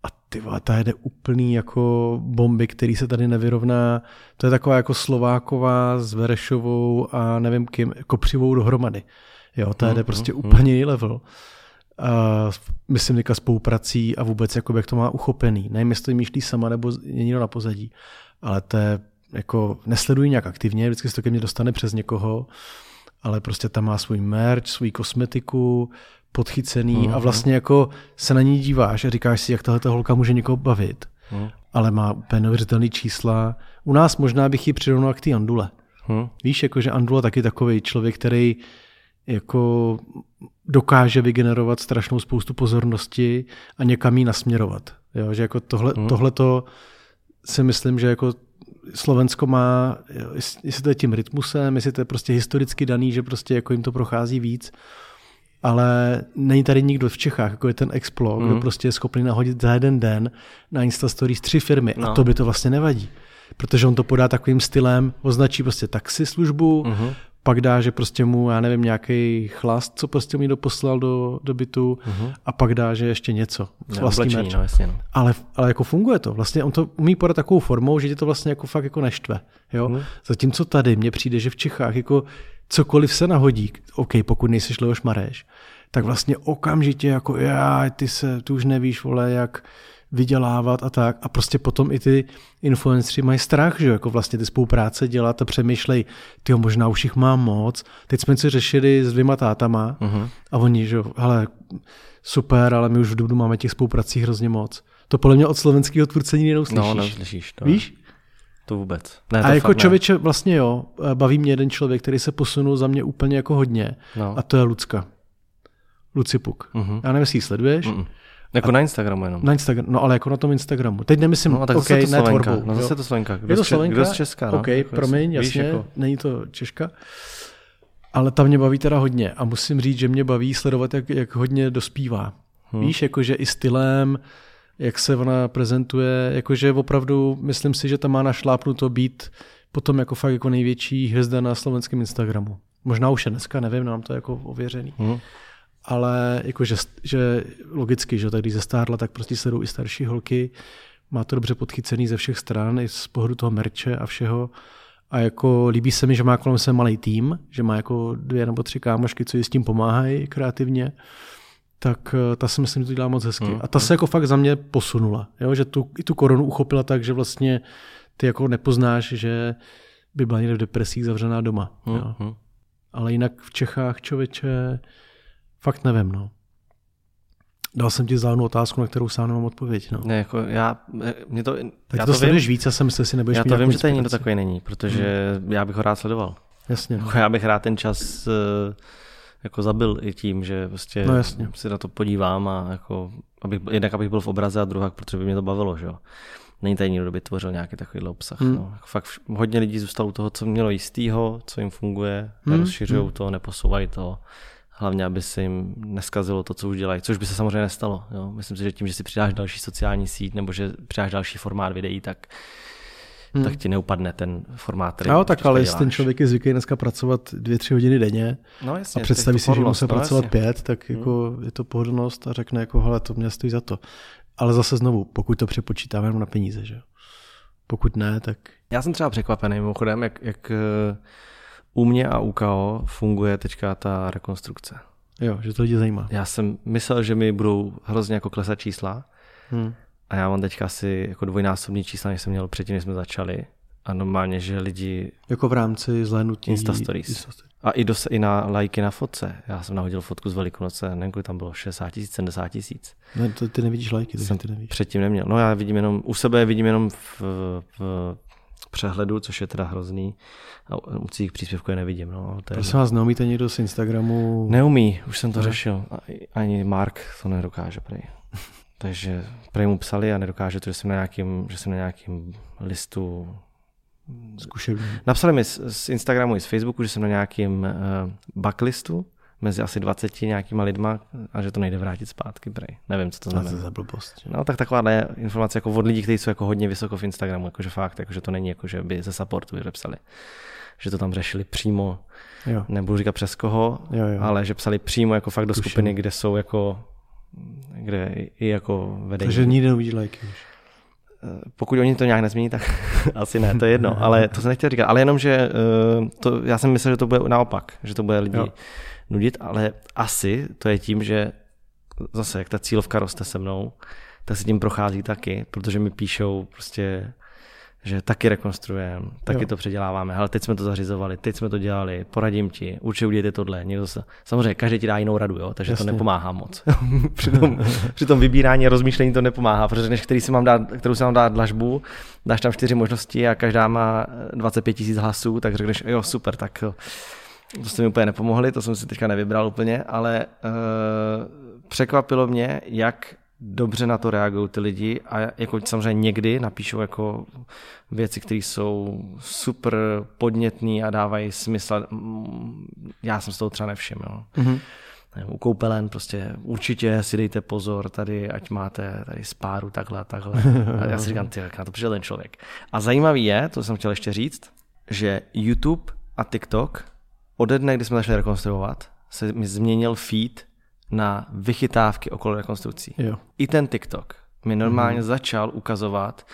A ty vole, ta jede úplný jako bomby, který se tady nevyrovná. To je taková jako Slováková s Verešovou a nevím kým, Kopřivou dohromady. Jo, ta jede uh-huh, prostě uh-huh. úplně jiný level. A myslím teďka spoluprací a vůbec jako jak to má uchopený. Nevím, jestli to myšlí sama nebo je někdo na pozadí, ale to je jako nesleduji nějak aktivně, vždycky se to ke mně dostane přes někoho ale prostě tam má svůj merch, svůj kosmetiku, podchycený uh-huh. a mhm. vlastně jako se na ní díváš a říkáš si, jak tahle holka může někoho bavit. Uh-huh. Ale má úplně neuvěřitelný čísla. U nás možná bych ji přirovnal k té Andule. Uh-huh. Víš, jako že Andula taky takový člověk, který jako dokáže vygenerovat strašnou spoustu pozornosti a někam ji nasměrovat. Jo, že jako tohle, uh-huh. tohle to si myslím, že jako Slovensko má, jestli to je tím rytmusem, jestli to je prostě historicky daný, že prostě jako jim to prochází víc, ale není tady nikdo v Čechách, jako je ten Explo, mm. kdo mhm. prostě je schopný nahodit za jeden den na Insta Stories tři firmy no. a to by to vlastně nevadí. Protože on to podá takovým stylem, označí prostě taxi službu, mm-hmm pak dá, že prostě mu, já nevím, nějaký chlast, co prostě mi doposlal do, do bytu uh-huh. a pak dá, že ještě něco. No, vlastní no, jasně, no. Ale, ale jako funguje to. Vlastně on to umí podat takovou formou, že tě to vlastně jako fakt jako neštve. Jo? Uh-huh. Zatímco tady mně přijde, že v Čechách jako cokoliv se nahodí, OK, pokud nejseš Leoš Mareš, tak vlastně okamžitě jako já, ty se, tu už nevíš, vole, jak vydělávat a tak. A prostě potom i ty influenceri mají strach, že jako vlastně ty spolupráce dělat a přemýšlej, ty možná už jich mám moc. Teď jsme si řešili s dvěma tátama uh-huh. a oni, že hele, super, ale my už v Dubnu máme těch spoluprací hrozně moc. To podle mě od slovenského tvůrce nikdy neuslyšíš. No, neuslyšíš to. Víš? To vůbec. Ne, to a jako člověče, ne. vlastně jo, baví mě jeden člověk, který se posunul za mě úplně jako hodně no. a to je Lucka. Luci Puk. Uh-huh. Já nevím, jestli ji sleduješ. Uh-uh. Jako a na Instagramu jenom. Na Instagramu, no ale jako na tom Instagramu. Teď nemyslím, no, tak okay, zase to Slovenka. No zase to Slovenka. Kdo je to Slovenka? Kdo z Česka? No? OK, jako promiň, jasně, jako... není to Češka. Ale ta mě baví teda hodně a musím říct, že mě baví sledovat, jak, jak hodně dospívá. Hmm. Víš, jakože i stylem, jak se ona prezentuje, jakože opravdu myslím si, že tam má našlápnuto být potom jako fakt jako největší hvězda na slovenském Instagramu. Možná už je dneska, nevím, nám to jako ověřený. Hmm ale jakože, že logicky, že tak když zestárla, tak prostě se jdou i starší holky, má to dobře podchycený ze všech stran, i z pohledu toho merče a všeho. A jako líbí se mi, že má kolem se malý tým, že má jako dvě nebo tři kámošky, co jí s tím pomáhají kreativně, tak eh, ta si myslím, že to dělá moc hezky. Mm, a ta mm. se jako fakt za mě posunula, jo? že tu, i tu koronu uchopila tak, že vlastně ty jako nepoznáš, že by byla někde v depresích zavřená doma. Mm, jo? Mm. Ale jinak v Čechách člověče Fakt nevím, no. Dal jsem ti zálnou otázku, na kterou sám nemám odpověď. No. Ne, jako já, mě to, tak já to, to vím, víc, já jsem myslel, si nebudeš Já to vím, že tady nikdo takový není, protože hmm. já bych ho rád sledoval. Jasně. No. Já bych rád ten čas eh, jako zabil i tím, že prostě no, jasně. si na to podívám a jako, abych, jednak abych byl v obraze a druhá, protože by mě to bavilo, že jo. Není tady nikdo, kdo by tvořil nějaký takový obsah. Hmm. No. Jako fakt hodně lidí zůstalo u toho, co mělo jistýho, co jim funguje, hmm. rozšiřují hmm. to, neposouvají to hlavně, aby se jim neskazilo to, co už dělají, což by se samozřejmě nestalo. Jo. Myslím si, že tím, že si přidáš další sociální síť nebo že přidáš další formát videí, tak hmm. tak ti neupadne ten formát, který No, tak ale jestli ten člověk je zvyklý dneska pracovat dvě, tři hodiny denně no, jasně, a představí si, že musí no, pracovat jasně. pět, tak hmm. jako hmm. je to pohodlnost a řekne, jako, hele, to mě stojí za to. Ale zase znovu, pokud to přepočítáme jenom na peníze, že Pokud ne, tak... Já jsem třeba překvapený mimochodem, jak, jak u mě a u KO funguje teďka ta rekonstrukce. Jo, že to lidi zajímá. Já jsem myslel, že mi budou hrozně jako klesat čísla hmm. a já mám teďka asi jako dvojnásobný čísla, než jsem měl předtím, než jsme začali. A normálně, že lidi... Jako v rámci zhlédnutí... Insta stories. Insta stories. A i, dos, i na lajky na fotce. Já jsem nahodil fotku z Velikonoce, nevím, kolik tam bylo, 60 tisíc, 70 tisíc. Ne, to ty nevidíš lajky, to ty nevíš. Předtím neměl. No já vidím jenom, u sebe vidím jenom v, v přehledu, což je teda hrozný. A u cizích příspěvků je nevidím. No, to je Prosím vás, neumíte někdo z Instagramu? Neumí, už jsem to ne? řešil. Ani Mark to nedokáže prej. Takže prej mu psali a nedokáže to, že jsem na nějakým, že jsem na nějakým listu Zkušební. Napsali mi z, z Instagramu i z Facebooku, že jsem na nějakým uh, backlistu, mezi asi 20 nějakýma lidma a že to nejde vrátit zpátky, prej. Nevím, co to znamená. To za blbost. Že? No tak taková informace jako od lidí, kteří jsou jako hodně vysoko v Instagramu, jakože fakt, jakože to není jako, že by ze supportu vypsali. Že to tam řešili přímo, jo. nebudu říkat přes koho, jo, jo. ale že psali přímo jako fakt do Tuším. skupiny, kde jsou jako, kde i jako vedení. Takže nikdy neuvidí lajky už eh, pokud oni to nějak nezmění, tak asi ne, to je jedno, ale to jsem nechtěl říkat, ale jenom, že eh, to, já jsem myslel, že to bude naopak, že to bude lidi jo nudit, ale asi to je tím, že zase, jak ta cílovka roste se mnou, tak se tím prochází taky, protože mi píšou prostě, že taky rekonstruujeme, taky jo. to předěláváme, ale teď jsme to zařizovali, teď jsme to dělali, poradím ti, určitě udějte tohle. Někdo se, samozřejmě každý ti dá jinou radu, jo, takže Jasně. to nepomáhá moc. při, tom, při tom vybírání a rozmýšlení to nepomáhá, protože než který si mám dát, kterou si mám dát dlažbu, dáš tam čtyři možnosti a každá má 25 tisíc hlasů, tak řekneš, jo, super, tak to jste mi úplně nepomohli, to jsem si teďka nevybral úplně, ale uh, překvapilo mě, jak dobře na to reagují ty lidi a jako samozřejmě někdy napíšou jako věci, které jsou super podnětné a dávají smysl. Já jsem z toho třeba nevšiml. Mm-hmm. U koupelen prostě určitě si dejte pozor tady, ať máte tady spáru takhle takhle. A já si říkám, ty, jak na to přišel ten člověk. A zajímavý je, to jsem chtěl ještě říct, že YouTube a TikTok ode dne, kdy jsme začali rekonstruovat, se mi změnil feed na vychytávky okolo rekonstrukcí. Jo. I ten TikTok mi normálně mm-hmm. začal ukazovat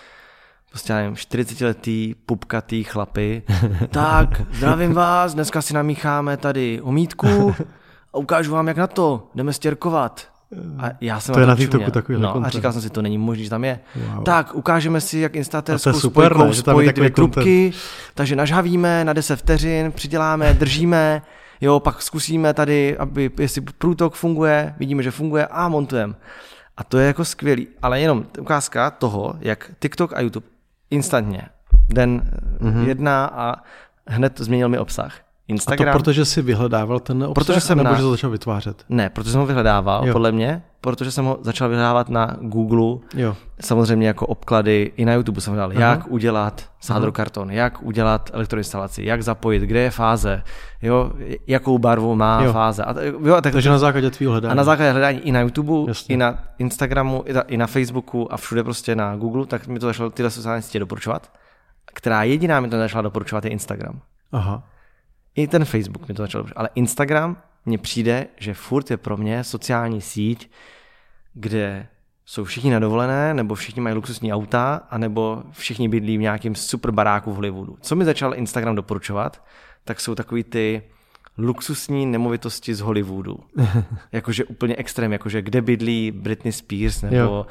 prostě nevím, 40-letý pupkatý chlapy. tak, zdravím vás, dneska si namícháme tady omítku a ukážu vám, jak na to, jdeme stěrkovat. A já jsem to je na. TikToku takový No a říkal jsem si, to není možné, že tam je. Wow. Tak, ukážeme si, jak instatérskou super, spojkou ne, spojit dvě trubky, takže nažhavíme na 10 vteřin, přiděláme, držíme, jo, pak zkusíme tady, aby, jestli průtok funguje, vidíme, že funguje a montujeme. A to je jako skvělý, ale jenom ukázka toho, jak TikTok a YouTube instantně den mm-hmm. jedna a hned změnil mi obsah. Instagram. A to protože jsi vyhledával ten obsah, Protože jsem nebo na- že to začal vytvářet? Ne, protože jsem ho vyhledával, Jo. podle mě, protože jsem ho začal vyhledávat na Google, Jo. samozřejmě jako obklady, i na YouTube jsem hledal, Aha. jak udělat sádrokarton, jak udělat elektroinstalaci, jak zapojit, kde je fáze, jo, jakou barvu má Jo. fáze. A, jo, tak, Takže na základě tvýho hledání. a na základě hledání i na YouTube, Jasně. i na Instagramu, i na, i na Facebooku a všude prostě na Google, tak mi to začalo tyhle sociální sítě doporučovat. Která jediná mi to začala doporučovat je Instagram. Aha. I ten Facebook mi to začal doporučovat. Ale Instagram mně přijde, že furt je pro mě sociální síť, kde jsou všichni na dovolené, nebo všichni mají luxusní auta, anebo všichni bydlí v nějakém super baráku v Hollywoodu. Co mi začal Instagram doporučovat, tak jsou takový ty luxusní nemovitosti z Hollywoodu. jakože úplně extrém, jakože kde bydlí Britney Spears nebo Jo.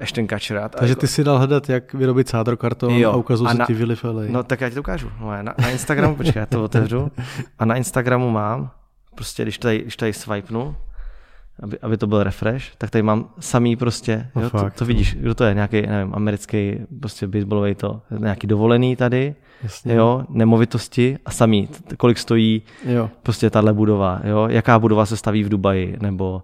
Ashton Kutcher. A- Takže ty si dal hledat, jak vyrobit sádrokarton Jo. a ukazují se na- ti Willy. No tak já ti to ukážu. No, na, na Instagramu, počkej, já to otevřu. A na Instagramu mám, prostě když tady, když tady swipenu, aby, aby to byl refresh, tak tady mám samý prostě, No jo, to, fakt, to, vidíš, kdo to je, nějaký, nevím, americký prostě baseballový to, nějaký dovolený tady, Jasně. jo, nemovitosti a samý, kolik stojí jo. prostě tahle budova, jo, jaká budova se staví v Dubaji, nebo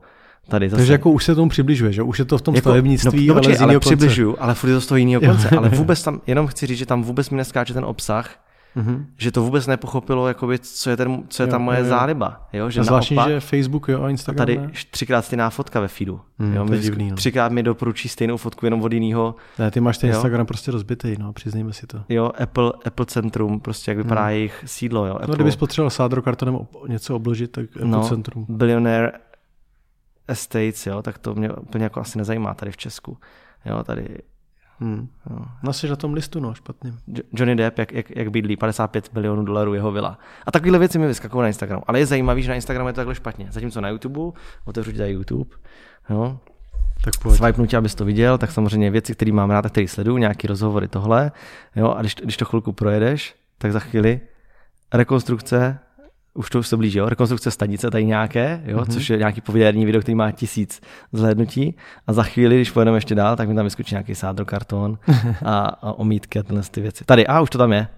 tady zase. Takže jako už se tomu přibližuje, že už je to v tom Jako- stavebnictví, no, ale počkej, z jiného konce. přibližuju, ale furt je to z toho jiného konce. ale vůbec tam, jenom chci říct, že tam vůbec mi neskáče ten obsah, Mhm. že to vůbec nepochopilo, jakoby, co je, ten, co je Jo, ta moje jo, jo. záliba. Jo? Že A zvláštní, naopak, že Facebook jo, a Instagram tady ne? třikrát stejná fotka ve feedu. Hmm, jo? Mi divný, no. Třikrát mi doporučí stejnou fotku jenom od jiného. Ne, ty máš ten Jo. Instagram prostě rozbitý, no, přiznejme si to. Jo, Apple, Apple Centrum, prostě jak vypadá jejich sídlo. Jo? Apple, No, kdybys potřeboval sádrokartonem ob- něco obložit, tak Apple no, Centrum. Billionaire Estates, jo? tak to mě úplně jako asi nezajímá tady v Česku. Jo, tady Hmm. jo. No, jsi na tom listu, no, špatným. Jo- Johnny Depp, jak, jak, jak bydlí, 55 milionů dolarů jeho vila. A takovéhle věci mi vyskakují na Instagramu. Ale je zajímavý, že na Instagramu je to takhle špatně. Zatímco na YouTube, otevřu ti tady YouTube, jo, Tak pojď. swipe tě, abys to viděl, tak samozřejmě věci, které mám rád a které sleduju, nějaký rozhovory, tohle. Jo, a když, když to chvilku projedeš, tak za chvíli rekonstrukce, už to už se blíží, jo, rekonstrukce stanice tady nějaké, jo, mm-hmm. což je nějaký pověrný video, který má tisíc zhlédnutí a za chvíli, když pojedeme ještě dál, tak mi tam vyskočí nějaký sádrokarton a, a omítky a tyhle ty věci. Tady, a už to tam je.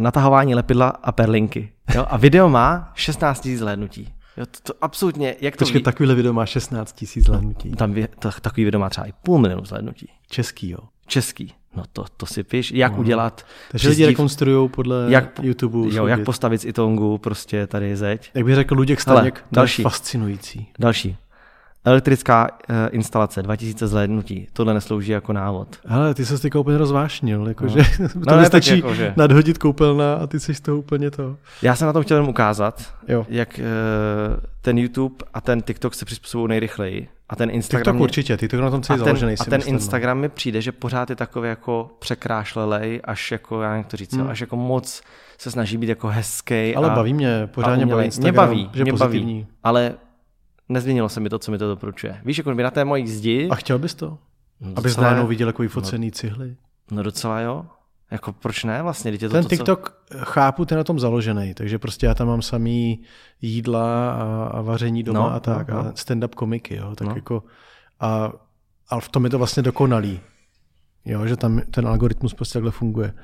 Natahování lepidla a perlinky. Jo, a video má 16 000 zhlédnutí. Jo, to, to absolutně, jak to Počkej, ví, takovýhle video má 16 tisíc zhlédnutí. tam vě, to, takový video má třeba i půl milionu zhlédnutí. Český, jo. Český. No to, to si píš, jak no. udělat Takže lidi rekonstruují podle jak, YouTube. jo, jak postavit z itongu prostě tady zeď. Jak bych řekl Luděk Staněk, další. fascinující. Další. Elektrická uh, instalace, 2000 zhlédnutí. Tohle neslouží jako návod. Hele, ty se teďka úplně rozvášnil, jakože No. to No ne, tak nestačí jako, že- nadhodit koupelna a ty jsi z toho úplně to. Já jsem na tom chtěl jenom ukázat, Jo. jak uh, ten YouTube a ten TikTok se přizpůsobují nejrychleji. A ten Instagram... TikTok mě- určitě, TikTok na tom a celý ten, založený. a ten myslím, no. Instagram mi přijde, že pořád je takový jako překrášlelej, až jako, já jak to říct, Hmm. až jako moc se snaží být jako hezký. Ale a, baví mě, pořádně baví Mě Instagram, baví, že mě baví. pozitivní. ale nezměnilo se mi to, co mi to doporučuje. Víš, jako by na té mojí zdi, A chtěl bys to? no Abys docela- najednou viděl takový focený cihly. No docela jo. Jako proč ne vlastně? Teď je to Ten to, TikTok, chápu, ten na tom založený, takže prostě já tam mám samý jídla a, a vaření doma No, a tak, no, no. a stand-up komiky, jo, tak No. jako a, a v tom je to vlastně dokonalý, jo, že tam ten algoritmus prostě takhle funguje.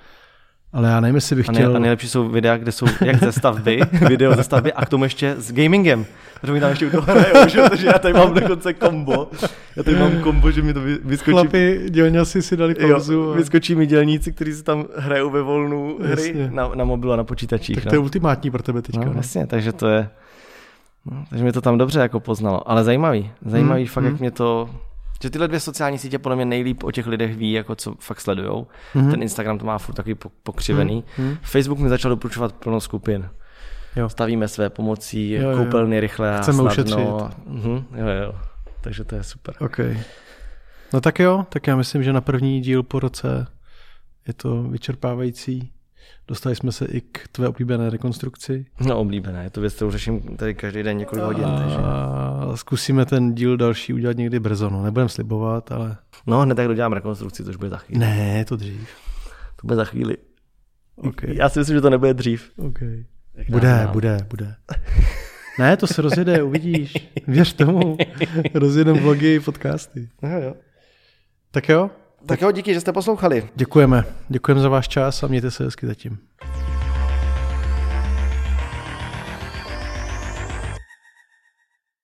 Ale já nevím, jestli bych chtěl... a nejlepší jsou videa, kde jsou jak ze stavby, video ze stavby a k tomu ještě s gamingem. Protože mi tam ještě u toho hrajou, že? protože já tady mám dokonce kombo. Já tady mám kombo, že mi to vy- vyskočí. Chlapi, dělňasi si dali pauzu. Jo, a... vyskočí mi dělníci, kteří si tam hrajou ve volnu hry Jasně. na, na mobilu a na počítačích. Tak no. to je ultimátní pro tebe teďka. No, no. jasně, takže to je... No, takže mě to tam dobře jako poznalo. Ale zajímavý. Zajímavý Hmm, fakt, hmm. jak mě to... Že tyhle dvě sociální sítě podle mě nejlíp o těch lidech ví, jako co fakt sledujou. Mhm. Ten Instagram to má furt takový po- pokřivený. Hmm. Facebook mi začal doporučovat plno skupin. Jo. Stavíme své pomocí, Jo, jo, koupelny rychle a Chceme snadno. ušetřit. Mhm, jo, jo. Takže to je super. OK. No tak jo, tak já myslím, že na první díl po roce je to vyčerpávající. Dostali jsme se i k tvé oblíbené rekonstrukci. No oblíbené, je to věc, kterou řeším tady každý den několik hodin. Takže... A zkusíme ten díl další udělat někdy brzo, no. Nebudem slibovat, ale... No, hned tak dodělám rekonstrukci, což bude za chvíli. Ne, to dřív. To bude za chvíli. Okay. Já si myslím, že to nebude dřív. Okay. Bude, bude, bude. Ne, to se rozjede, uvidíš. Věř tomu. Rozjedeme vlogy, podcasty. No, jo. Tak jo? Tak jo, díky, že jste poslouchali. Děkujeme. Děkujeme za váš čas a mějte se hezky zatím.